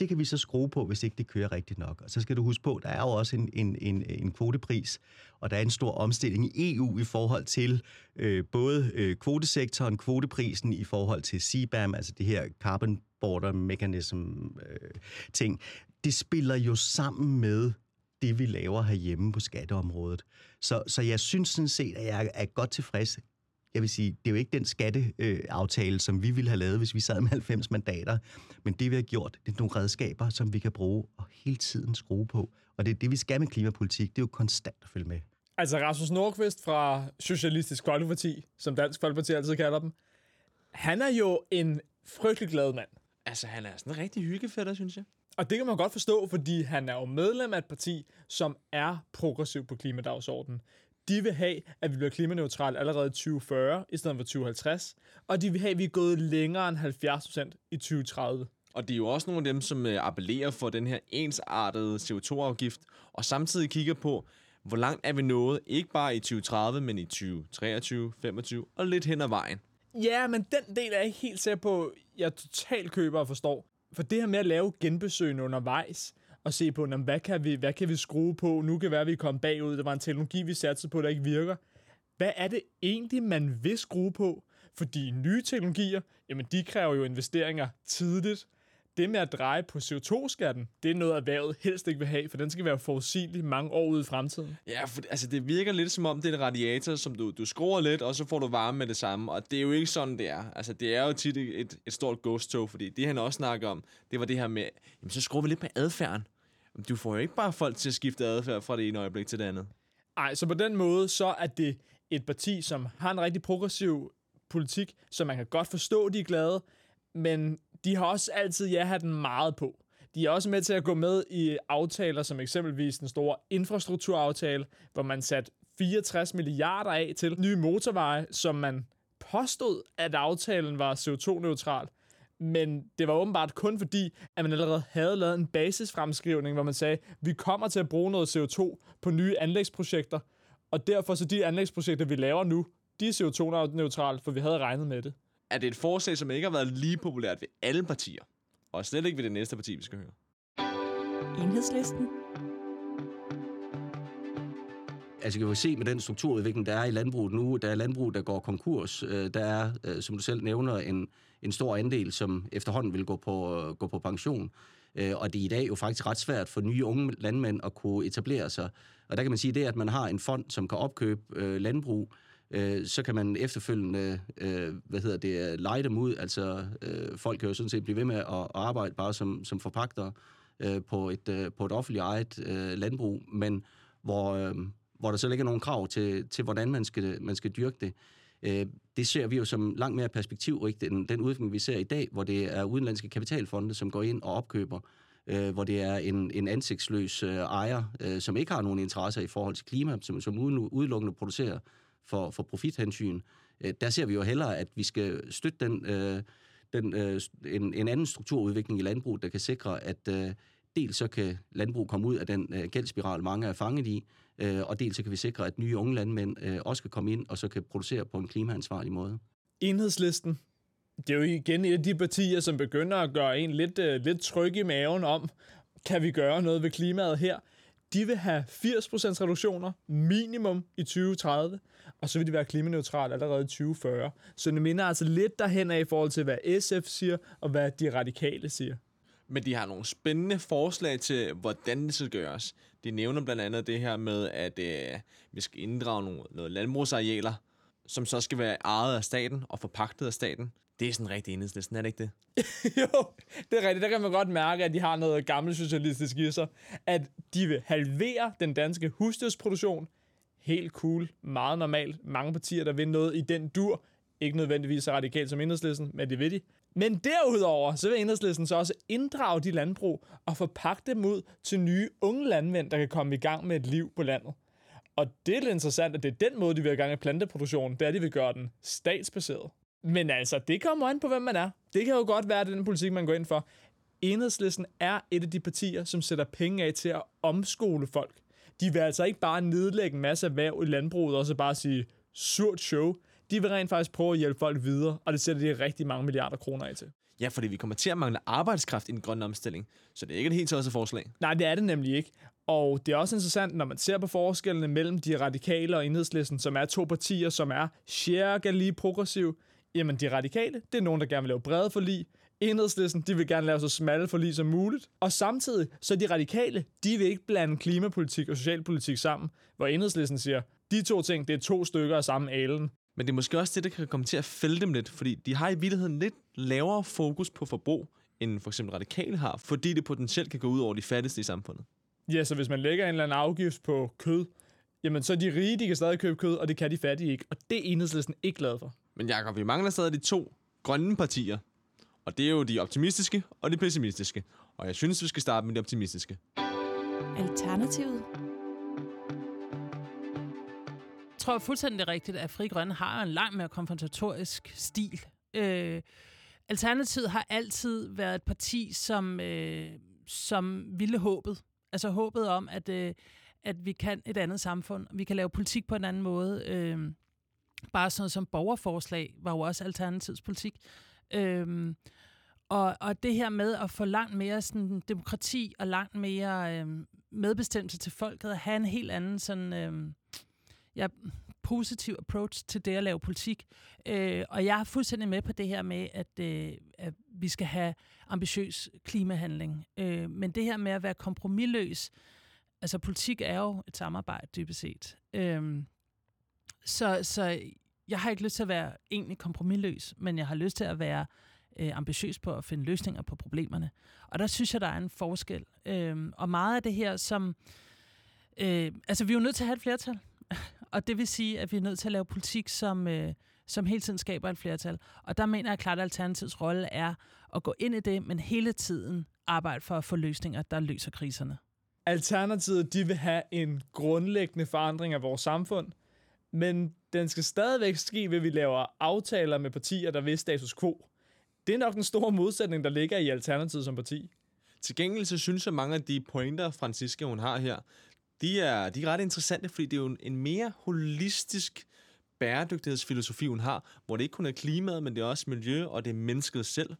Det kan vi så skrue på, hvis ikke det kører rigtigt nok. Og så skal du huske på, der er jo også en, en, en, en kvotepris, og der er en stor omstilling i EU i forhold til øh, både øh, kvotesektoren, kvoteprisen i forhold til CBAM, altså det her Carbon Border Mechanism øh, ting. Det spiller jo sammen med det, vi laver herhjemme på skatteområdet. Så, så jeg synes sådan set, at jeg er godt tilfreds. Jeg vil sige, det er jo ikke den skatteaftale, som vi ville have lavet, hvis vi sad med 90 mandater. Men det, vi har gjort, det er nogle redskaber, som vi kan bruge og hele tiden skrue på. Og det er det, vi skal med klimapolitik. Det er jo konstant at følge med. Altså Rasmus Nordqvist fra Socialistisk Folkeparti, som Dansk Folkeparti altid kalder dem, han er jo en frygtelig glad mand. Altså, han er sådan en rigtig hyggefætter, synes jeg. Og det kan man godt forstå, fordi han er jo medlem af et parti, som er progressiv på klimadagsordenen. De vil have, at vi bliver klimaneutrale allerede i 2040, i stedet for 2050. Og de vil have, at vi er gået længere end 70 procent i 2030. Og det er jo også nogle af dem, som øh, appellerer for den her ensartede CO2-afgift, og samtidig kigger på, hvor langt er vi nået, ikke bare i 2030, men i 2023, 2025 og lidt hen ad vejen. Ja, men den del er jeg ikke helt sikker på, jeg totalt køber og forstår. For det her med at lave genbesøgende undervejs, og se på, hvad kan, vi, hvad kan vi skrue på? Nu kan være, at vi er bagud. Der var en teknologi, vi satte på, der ikke virker. Hvad er det egentlig, man vil skrue på? Fordi nye teknologier, jamen de kræver jo investeringer tidligt det med at dreje på CO2-skatten, det er noget, erhvervet helst ikke vil have, for den skal være forudsigelig mange år ude i fremtiden. Ja, for altså, det virker lidt som om, det er en radiator, som du, du skruer lidt, og så får du varme med det samme. Og det er jo ikke sådan, det er. Altså, det er jo tit et, et stort ghost-tog, fordi det, han også snakker om, det var det her med, jamen, så skruer vi lidt på adfærden. Du får jo ikke bare folk til at skifte adfærd fra det ene øjeblik til det andet. Nej, så på den måde, så er det et parti, som har en rigtig progressiv politik, så man kan godt forstå, de er glade, men de har også altid ja den meget på. De er også med til at gå med i aftaler, som eksempelvis den store infrastrukturaftale, hvor man satte 64 milliarder af til nye motorveje, som man påstod, at aftalen var CO2-neutral. Men det var åbenbart kun fordi, at man allerede havde lavet en basisfremskrivning, hvor man sagde, vi kommer til at bruge noget CO2 på nye anlægsprojekter, og derfor så de anlægsprojekter, vi laver nu, de er CO2-neutrale, for vi havde regnet med det er det et forslag, som ikke har været lige populært ved alle partier. Og slet ikke ved det næste parti, vi skal høre. Enhedslisten. Altså, vi kan se med den strukturudvikling, der er i landbruget nu, der er landbrug, der går konkurs. Øh, der er, øh, som du selv nævner, en, en stor andel, som efterhånden vil gå på, øh, gå på pension. Og det er i dag jo faktisk ret svært for nye unge landmænd at kunne etablere sig. Og der kan man sige det, at man har en fond, som kan opkøbe landbrug, så kan man efterfølgende, hvad hedder det, lege dem ud. Altså, folk kan jo sådan set blive ved med at, arbejde bare som, som forpagter på, et, på et offentligt ejet landbrug, men hvor, øh, hvor der så ligger nogle krav til, til hvordan man skal, man skal dyrke det. Øh, det ser vi jo som langt mere perspektivrigt end den udvikling, vi ser i dag, hvor det er udenlandske kapitalfonde, som går ind og opkøber øh, hvor det er en, en ansigtsløs øh, ejer, øh, som ikke har nogen interesser i forhold til klima, som, som udelukkende producerer for, for profithensyn. Øh, der ser vi jo hellere, at vi skal støtte den, øh, den, øh, en, en anden strukturudvikling i landbruget, der kan sikre, at øh, dels så kan landbrug komme ud af den øh, mange er fanget i, øh, og dels så kan vi sikre, at nye unge landmænd øh, også kan komme ind og så kan producere på en klimaansvarlig måde. Enhedslisten, det er jo igen et af de partier, som begynder at gøre en lidt, øh, lidt tryg i maven om, kan vi gøre noget ved klimaet her? De vil have 80% reduktioner minimum i 2030, og så vil de være klimaneutrale allerede i 2040. Så det minder altså lidt derhen af i forhold til, hvad SF siger, og hvad de radikale siger. Men de har nogle spændende forslag til, hvordan det skal gøres. De nævner blandt andet det her med, at øh, vi skal inddrage nogle, noget landbrugsarealer, som så skal være ejet af staten og forpagtet af staten. Det er sådan rigtig enhedslisten, er det ikke det? jo, det er rigtigt. Der kan man godt mærke, at de har noget gammelt socialistisk i sig. At de vil halvere den danske husdyrsproduktion. Helt cool. Meget normalt. Mange partier, der vil noget i den dur. Ikke nødvendigvis så radikalt som enhedslisten, men det vil de. Men derudover, så vil enhedslisten så også inddrage de landbrug og forpagte dem ud til nye unge landmænd, der kan komme i gang med et liv på landet. Og det er lidt interessant, at det er den måde, de vil i gang med planteproduktionen. Det er, at de vil gøre den statsbaseret. Men altså, det kommer an på, hvem man er. Det kan jo godt være, at det er den politik, man går ind for. Enhedslisten er et af de partier, som sætter penge af til at omskole folk. De vil altså ikke bare nedlægge en masse erhverv i landbruget og så bare sige, surt show. De vil rent faktisk prøve at hjælpe folk videre, og det sætter de rigtig mange milliarder kroner af til. Ja, fordi vi kommer til at mangle arbejdskraft i den grønne omstilling, så det er ikke et helt tosset forslag. Nej, det er det nemlig ikke. Og det er også interessant, når man ser på forskellene mellem de radikale og enhedslisten, som er to partier, som er cirka lige progressive, Jamen, de radikale, det er nogen, der gerne vil lave brede forlig. Enhedslisten, de vil gerne lave så smalle forlig som muligt. Og samtidig, så de radikale, de vil ikke blande klimapolitik og socialpolitik sammen, hvor Enhedslisten siger, de to ting, det er to stykker af samme alen. Men det er måske også det, der kan komme til at fælde dem lidt, fordi de har i virkeligheden lidt lavere fokus på forbrug, end for eksempel radikale har, fordi det potentielt kan gå ud over de fattigste i samfundet. Ja, så hvis man lægger en eller anden afgift på kød, jamen så de rige, de kan stadig købe kød, og det kan de fattige ikke. Og det er enhedslisten ikke glad for. Men Jacob, vi mangler stadig de to grønne partier. Og det er jo de optimistiske og de pessimistiske. Og jeg synes, vi skal starte med de optimistiske. Alternativet. Tror fuldstændig rigtigt, at Fri Grønne har en langt mere konfrontatorisk stil. Øh, Alternativet har altid været et parti, som, øh, som ville håbet. Altså håbet om, at, øh, at vi kan et andet samfund. Vi kan lave politik på en anden måde. Øh, bare sådan noget som borgerforslag var jo også Alternativets politik. Øh, og, og det her med at få langt mere sådan, demokrati og langt mere øh, medbestemmelse til folket, at have en helt anden sådan... Øh, ja, positiv approach til det at lave politik. Øh, og jeg er fuldstændig med på det her med, at, øh, at vi skal have ambitiøs klimahandling. Øh, men det her med at være kompromilløs, altså politik er jo et samarbejde dybest set. Øh, så, så jeg har ikke lyst til at være egentlig kompromilløs, men jeg har lyst til at være øh, ambitiøs på at finde løsninger på problemerne. Og der synes jeg, der er en forskel. Øh, og meget af det her, som... Øh, altså, vi er jo nødt til at have et flertal. Og det vil sige, at vi er nødt til at lave politik, som, øh, som hele tiden skaber et flertal. Og der mener jeg klart, at Alternativets rolle er at gå ind i det, men hele tiden arbejde for at få løsninger, der løser kriserne. Alternativet, de vil have en grundlæggende forandring af vores samfund, men den skal stadigvæk ske ved, at vi laver aftaler med partier, der vil status quo. Det er nok den store modsætning, der ligger i Alternativet som parti. Til gengæld så synes jeg, mange af de pointer, Franziska hun har her, de er, de er ret interessante, fordi det er jo en, en mere holistisk bæredygtighedsfilosofi, hun har, hvor det ikke kun er klimaet, men det er også miljø, og det er mennesket selv.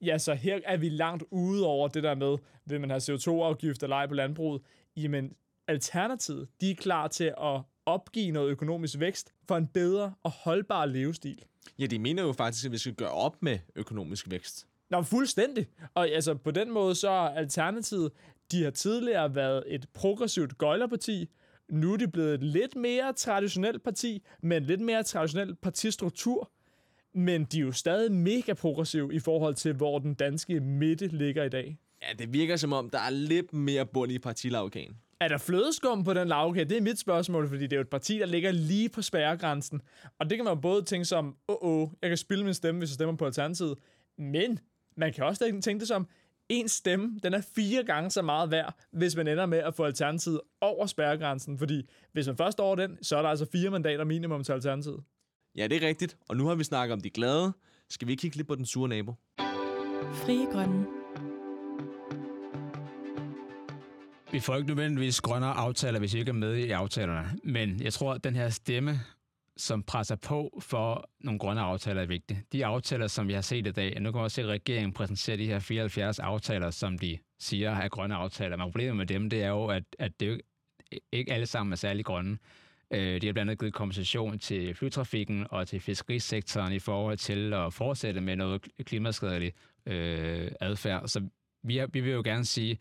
Ja, så her er vi langt ude over det der med, vil man have CO2-afgift eller ej på landbruget. Jamen, alternativet, de er klar til at opgive noget økonomisk vækst for en bedre og holdbar levestil. Ja, de mener jo faktisk, at vi skal gøre op med økonomisk vækst. Nå, fuldstændig. Og altså, på den måde, så er Alternativet, de har tidligere været et progressivt gøjlerparti. Nu er de blevet et lidt mere traditionelt parti, med en lidt mere traditionel partistruktur. Men de er jo stadig mega progressive i forhold til, hvor den danske midte ligger i dag. Ja, det virker som om, der er lidt mere bund i partilavkagen. Er der flødeskum på den lavkage? Det er mit spørgsmål, fordi det er jo et parti, der ligger lige på spærregrænsen. Og det kan man både tænke som, åh, oh, oh, jeg kan spille min stemme, hvis jeg stemmer på Alternativet. Men man kan også tænke det som, en stemme, den er fire gange så meget værd, hvis man ender med at få Alternativet over spærregrænsen. Fordi hvis man først over den, så er der altså fire mandater minimum til Alternativet. Ja, det er rigtigt. Og nu har vi snakket om de glade. Skal vi kigge lidt på den sure nabo? Frie Grønne. Vi får ikke nødvendigvis grønnere aftaler, hvis vi ikke er med i aftalerne. Men jeg tror, at den her stemme, som presser på for nogle grønne aftaler, er vigtige. De aftaler, som vi har set i dag, nu kan man også se, at regeringen præsenterer de her 74 aftaler, som de siger er grønne aftaler. Men problemet med dem, det er jo, at, at det jo ikke alle sammen er særlig grønne. Øh, de har blandt andet givet kompensation til flytrafikken og til fiskerisektoren i forhold til at fortsætte med noget klimaskadelig øh, adfærd. Så vi, har, vi vil jo gerne sige,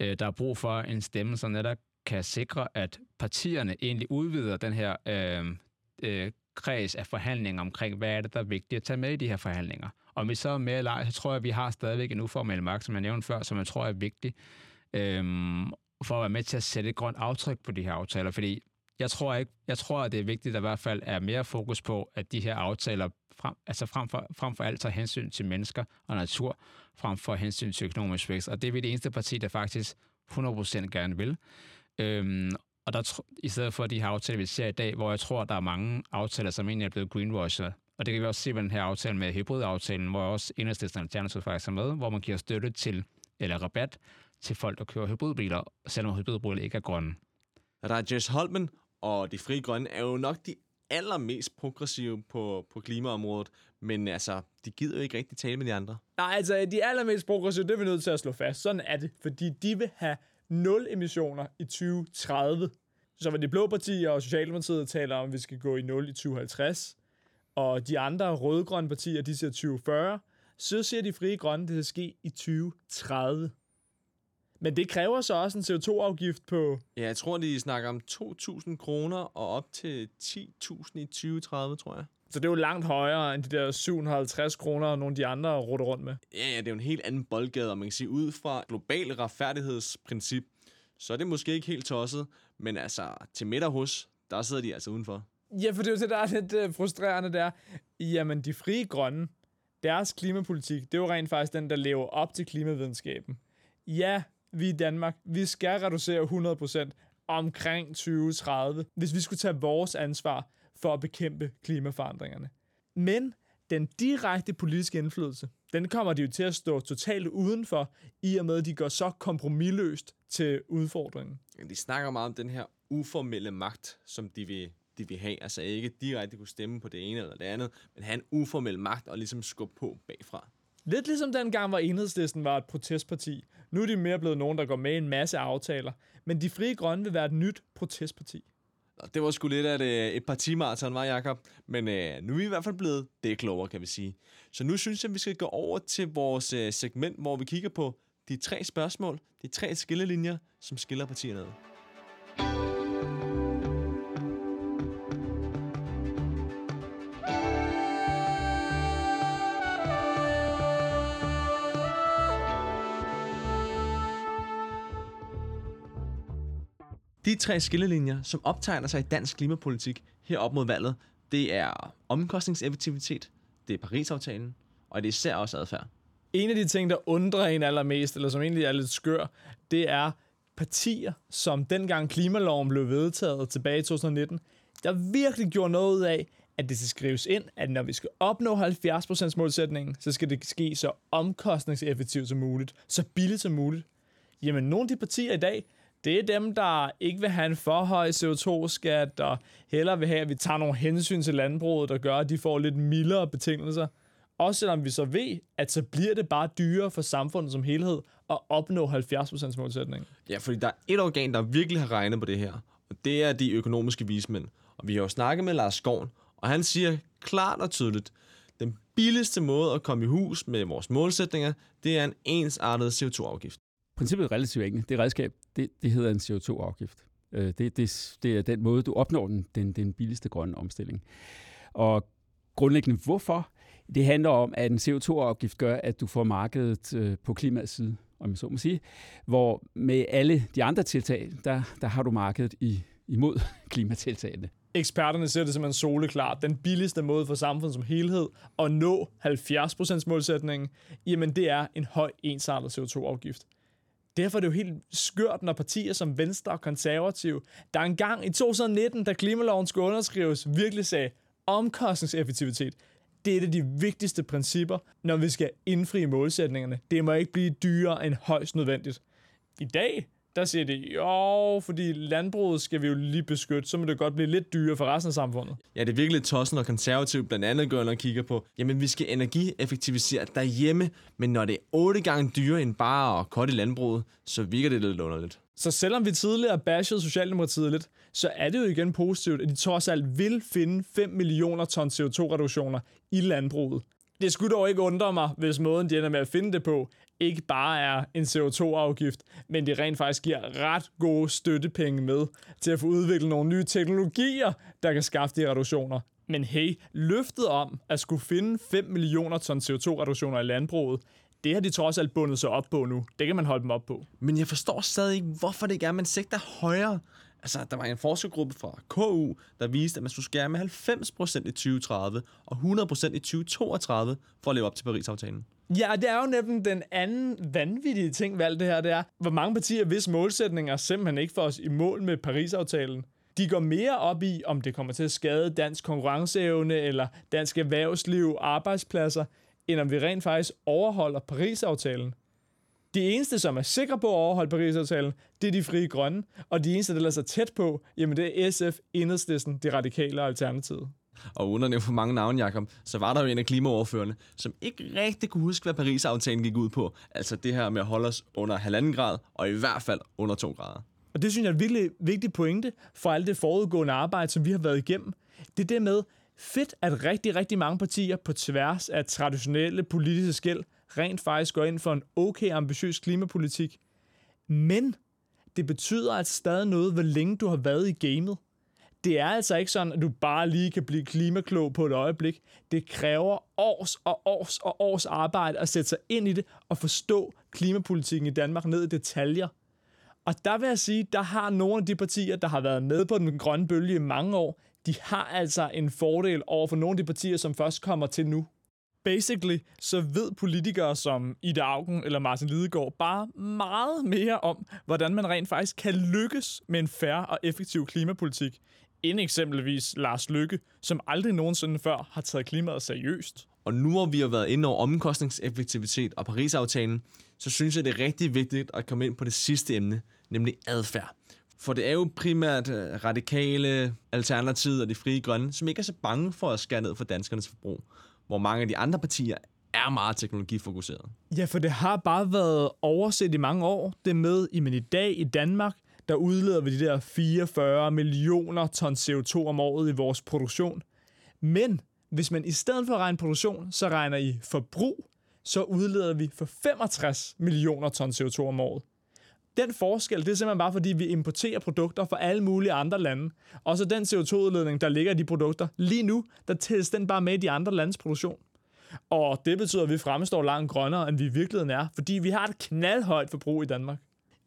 øh, der er brug for en stemme, som netop kan sikre, at partierne egentlig udvider den her øh, øh, kreds af forhandlinger omkring, hvad er det, der er vigtigt at tage med i de her forhandlinger. Om vi så er med eller ej, så tror jeg, at vi har stadigvæk en uformel magt, som jeg nævnte før, som jeg tror er vigtig, øh, for at være med til at sætte et grønt aftryk på de her aftaler. Fordi jeg tror ikke, jeg tror, at det er vigtigt, at der i hvert fald er mere fokus på, at de her aftaler frem, altså frem for, frem for alt tager hensyn til mennesker og natur, frem for hensyn til økonomisk vækst. Og det er vi det eneste parti, der faktisk 100% gerne vil. Øhm, og der, i stedet for de her aftaler, vi ser i dag, hvor jeg tror, der er mange aftaler, som egentlig er blevet greenwashed. Og det kan vi også se med den her aftale med hybridaftalen, hvor også Enhedslisten Alternativ faktisk er med, hvor man giver støtte til, eller rabat til folk, der kører hybridbiler, selvom hybridbiler ikke er grønne. Rajesh Holmen og de frie grønne er jo nok de allermest progressive på, på klimaområdet, men altså, de gider jo ikke rigtig tale med de andre. Nej, altså, de allermest progressive, det er vi nødt til at slå fast. Sådan er det, fordi de vil have nul emissioner i 2030. Så var de blå partier og Socialdemokratiet taler om, at vi skal gå i nul i 2050, og de andre rødgrønne partier, de siger 2040, så siger de frie grønne, det skal ske i 2030. Men det kræver så også en CO2-afgift på... Ja, jeg tror, de snakker om 2.000 kroner og op til 10.000 i 2030, tror jeg. Så det er jo langt højere end de der 750 kroner, og nogle af de andre rutter rundt med. Ja, ja, det er jo en helt anden boldgade, og man kan sige, ud fra global retfærdighedsprincip, så er det måske ikke helt tosset, men altså til middag hos, der sidder de altså udenfor. Ja, for det er jo det, der er lidt uh, frustrerende der. Jamen, de frie grønne, deres klimapolitik, det er jo rent faktisk den, der lever op til klimavidenskaben. Ja, vi i Danmark, vi skal reducere 100% omkring 2030, hvis vi skulle tage vores ansvar for at bekæmpe klimaforandringerne. Men den direkte politiske indflydelse, den kommer de jo til at stå totalt udenfor, i og med, at de går så kompromilløst til udfordringen. De snakker meget om den her uformelle magt, som de vil, de vil have. Altså ikke direkte kunne stemme på det ene eller det andet, men have en uformel magt og ligesom skubbe på bagfra. Lidt ligesom dengang, hvor enhedslisten var et protestparti. Nu er de mere blevet nogen, der går med i en masse aftaler. Men de frie grønne vil være et nyt protestparti. Det var sgu lidt af et, øh, et partimarathon, var Jacob. Men øh, nu er vi i hvert fald blevet det klogere, kan vi sige. Så nu synes jeg, at vi skal gå over til vores øh, segment, hvor vi kigger på de tre spørgsmål, de tre skillelinjer, som skiller partierne ad. De tre skillelinjer, som optegner sig i dansk klimapolitik her op mod valget, det er omkostningseffektivitet, det er Paris-aftalen, og det er især også adfærd. En af de ting, der undrer en allermest, eller som egentlig er lidt skør, det er partier, som dengang klimaloven blev vedtaget tilbage i 2019, der virkelig gjorde noget ud af, at det skal skrives ind, at når vi skal opnå 70% målsætningen, så skal det ske så omkostningseffektivt som muligt, så billigt som muligt. Jamen, nogle af de partier i dag, det er dem, der ikke vil have en for høj CO2-skat, og hellere vil have, at vi tager nogle hensyn til landbruget, der gør, at de får lidt mildere betingelser. Også selvom vi så ved, at så bliver det bare dyrere for samfundet som helhed at opnå 70% målsætningen. Ja, fordi der er et organ, der virkelig har regnet på det her, og det er de økonomiske vismænd. Og vi har jo snakket med Lars Skoven, og han siger klart og tydeligt, den billigste måde at komme i hus med vores målsætninger, det er en ensartet CO2-afgift. Princippet relativt enkelt. Det redskab, det, det hedder en CO2-afgift. Øh, det, det, det er den måde, du opnår den, den, den billigste grønne omstilling. Og grundlæggende hvorfor? Det handler om, at en CO2-afgift gør, at du får markedet øh, på klimaets side, om jeg så må sige. Hvor med alle de andre tiltag, der, der har du markedet i, imod klimatiltagene. Eksperterne ser det simpelthen soleklart. Den billigste måde for samfundet som helhed at nå 70% målsætningen, jamen det er en høj ensartet CO2-afgift. Derfor er det jo helt skørt, når partier som Venstre og Konservativ, der engang i 2019, da klimaloven skulle underskrives, virkelig sagde omkostningseffektivitet. Det er et af de vigtigste principper, når vi skal indfri målsætningerne. Det må ikke blive dyrere end højst nødvendigt. I dag, der siger de, jo, fordi landbruget skal vi jo lige beskytte, så må det godt blive lidt dyrere for resten af samfundet. Ja, det er virkelig tossen og konservativt blandt andet går og kigger på, jamen vi skal energieffektivisere derhjemme, men når det er otte gange dyrere end bare at korte i landbruget, så virker det lidt underligt. Så selvom vi tidligere bashede Socialdemokratiet lidt, så er det jo igen positivt, at de trods alt vil finde 5 millioner ton CO2-reduktioner i landbruget. Det skulle dog ikke undre mig, hvis måden de ender med at finde det på, ikke bare er en CO2-afgift, men de rent faktisk giver ret gode støttepenge med til at få udviklet nogle nye teknologier, der kan skaffe de reduktioner. Men hey, løftet om at skulle finde 5 millioner ton CO2-reduktioner i landbruget, det har de trods alt bundet sig op på nu. Det kan man holde dem op på. Men jeg forstår stadig ikke, hvorfor det ikke er, man sigter højere. Altså, der var en forskergruppe fra KU, der viste, at man skulle skære med 90% i 2030 og 100% i 2032 for at leve op til Paris-aftalen. Ja, det er jo nemlig den anden vanvittige ting ved alt det her, det er, hvor mange partier, hvis målsætninger simpelthen ikke får os i mål med Paris-aftalen. De går mere op i, om det kommer til at skade dansk konkurrenceevne eller dansk erhvervsliv, arbejdspladser, end om vi rent faktisk overholder Paris-aftalen. De eneste, som er sikre på at overholde Paris-aftalen, det er de frie grønne, og de eneste, der lader sig tæt på, jamen det er SF, Enhedslisten, de radikale og Alternativet. Og uden at nævne for mange navne, Jacob, så var der jo en af klimaoverførende, som ikke rigtig kunne huske, hvad Paris-aftalen gik ud på. Altså det her med at holde os under halvanden grad, og i hvert fald under to grader. Og det synes jeg er en virkelig vigtig pointe for alt det forudgående arbejde, som vi har været igennem. Det er det med, Fedt, at rigtig, rigtig mange partier på tværs af traditionelle politiske skæld rent faktisk går ind for en okay ambitiøs klimapolitik. Men det betyder altså stadig noget, hvor længe du har været i gamet. Det er altså ikke sådan, at du bare lige kan blive klimaklog på et øjeblik. Det kræver års og års og års arbejde at sætte sig ind i det og forstå klimapolitikken i Danmark ned i detaljer. Og der vil jeg sige, der har nogle af de partier, der har været med på den grønne bølge i mange år, de har altså en fordel over for nogle af de partier, som først kommer til nu. Basically, så ved politikere som Ida Augen eller Martin Lidegaard bare meget mere om, hvordan man rent faktisk kan lykkes med en færre og effektiv klimapolitik, end eksempelvis Lars Lykke, som aldrig nogensinde før har taget klimaet seriøst. Og nu hvor vi har været inde over omkostningseffektivitet og Paris-aftalen, så synes jeg, det er rigtig vigtigt at komme ind på det sidste emne, nemlig adfærd. For det er jo primært øh, radikale, alternativet og de frie grønne, som ikke er så bange for at skære ned for danskernes forbrug, hvor mange af de andre partier er meget teknologifokuseret. Ja, for det har bare været overset i mange år. Det med, men i dag i Danmark, der udleder vi de der 44 millioner ton CO2 om året i vores produktion. Men hvis man i stedet for at regne produktion, så regner i forbrug, så udleder vi for 65 millioner ton CO2 om året. Den forskel, det er simpelthen bare, fordi vi importerer produkter fra alle mulige andre lande. Og så den CO2-udledning, der ligger i de produkter, lige nu, der tælles den bare med i de andre landes produktion. Og det betyder, at vi fremstår langt grønnere, end vi i virkeligheden er, fordi vi har et knaldhøjt forbrug i Danmark.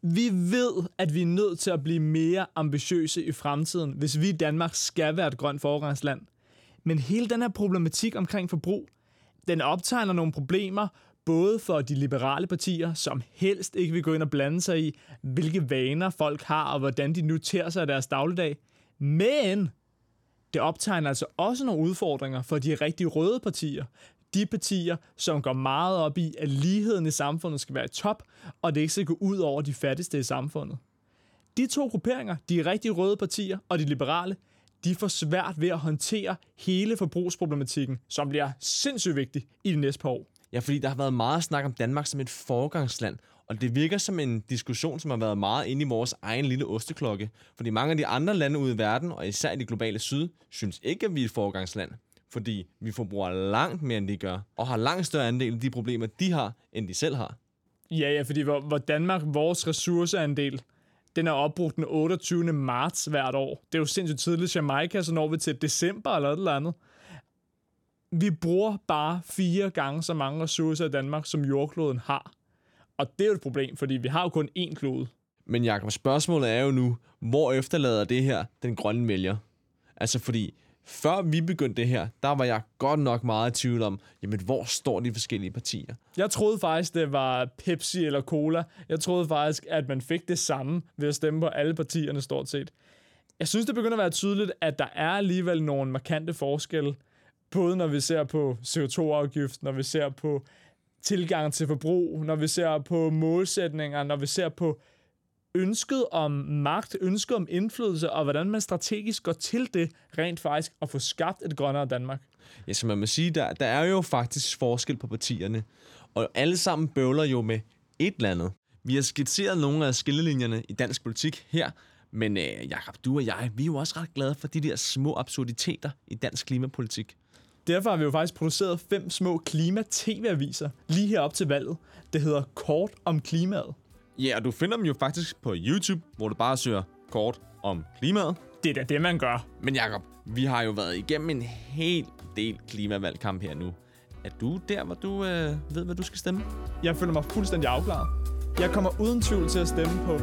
Vi ved, at vi er nødt til at blive mere ambitiøse i fremtiden, hvis vi i Danmark skal være et grønt foregangsland. Men hele den her problematik omkring forbrug, den optegner nogle problemer, både for de liberale partier, som helst ikke vil gå ind og blande sig i, hvilke vaner folk har, og hvordan de noterer sig i deres dagligdag. Men det optegner altså også nogle udfordringer for de rigtig røde partier. De partier, som går meget op i, at ligheden i samfundet skal være i top, og det ikke skal gå ud over de fattigste i samfundet. De to grupperinger, de rigtig røde partier og de liberale, de får svært ved at håndtere hele forbrugsproblematikken, som bliver sindssygt vigtig i de næste par år. Ja, fordi der har været meget snak om Danmark som et foregangsland, og det virker som en diskussion, som har været meget inde i vores egen lille osteklokke. Fordi mange af de andre lande ude i verden, og især i det globale syd, synes ikke, at vi er et foregangsland. Fordi vi forbruger langt mere, end de gør, og har langt større andel af de problemer, de har, end de selv har. Ja, ja, fordi hvor, hvor Danmark, vores ressourceandel, den er opbrugt den 28. marts hvert år. Det er jo sindssygt tidligt. Jamaica, så når vi til december eller et eller andet. Vi bruger bare fire gange så mange ressourcer i Danmark, som jordkloden har. Og det er jo et problem, fordi vi har jo kun én klode. Men Jacob, spørgsmålet er jo nu, hvor efterlader det her den grønne vælger? Altså fordi, før vi begyndte det her, der var jeg godt nok meget i tvivl om, jamen hvor står de forskellige partier? Jeg troede faktisk, det var Pepsi eller Cola. Jeg troede faktisk, at man fik det samme ved at stemme på alle partierne stort set. Jeg synes, det begynder at være tydeligt, at der er alligevel nogle markante forskelle, både når vi ser på CO2-afgift, når vi ser på tilgang til forbrug, når vi ser på målsætninger, når vi ser på ønsket om magt, ønsket om indflydelse, og hvordan man strategisk går til det rent faktisk at få skabt et grønnere Danmark. Ja, som man må sige, der, der er jo faktisk forskel på partierne, og alle sammen bøvler jo med et eller andet. Vi har skitseret nogle af skillelinjerne i dansk politik her, men øh, Jakob, du og jeg, vi er jo også ret glade for de der små absurditeter i dansk klimapolitik. Derfor har vi jo faktisk produceret fem små klima-tv-aviser lige herop til valget. Det hedder Kort om klimaet. Ja, og du finder dem jo faktisk på YouTube, hvor du bare søger kort om klimaet. Det er da det, man gør. Men Jakob, vi har jo været igennem en hel del klimavalgkamp her nu. Er du der, hvor du øh, ved, hvad du skal stemme? Jeg føler mig fuldstændig afklaret. Jeg kommer uden tvivl til at stemme på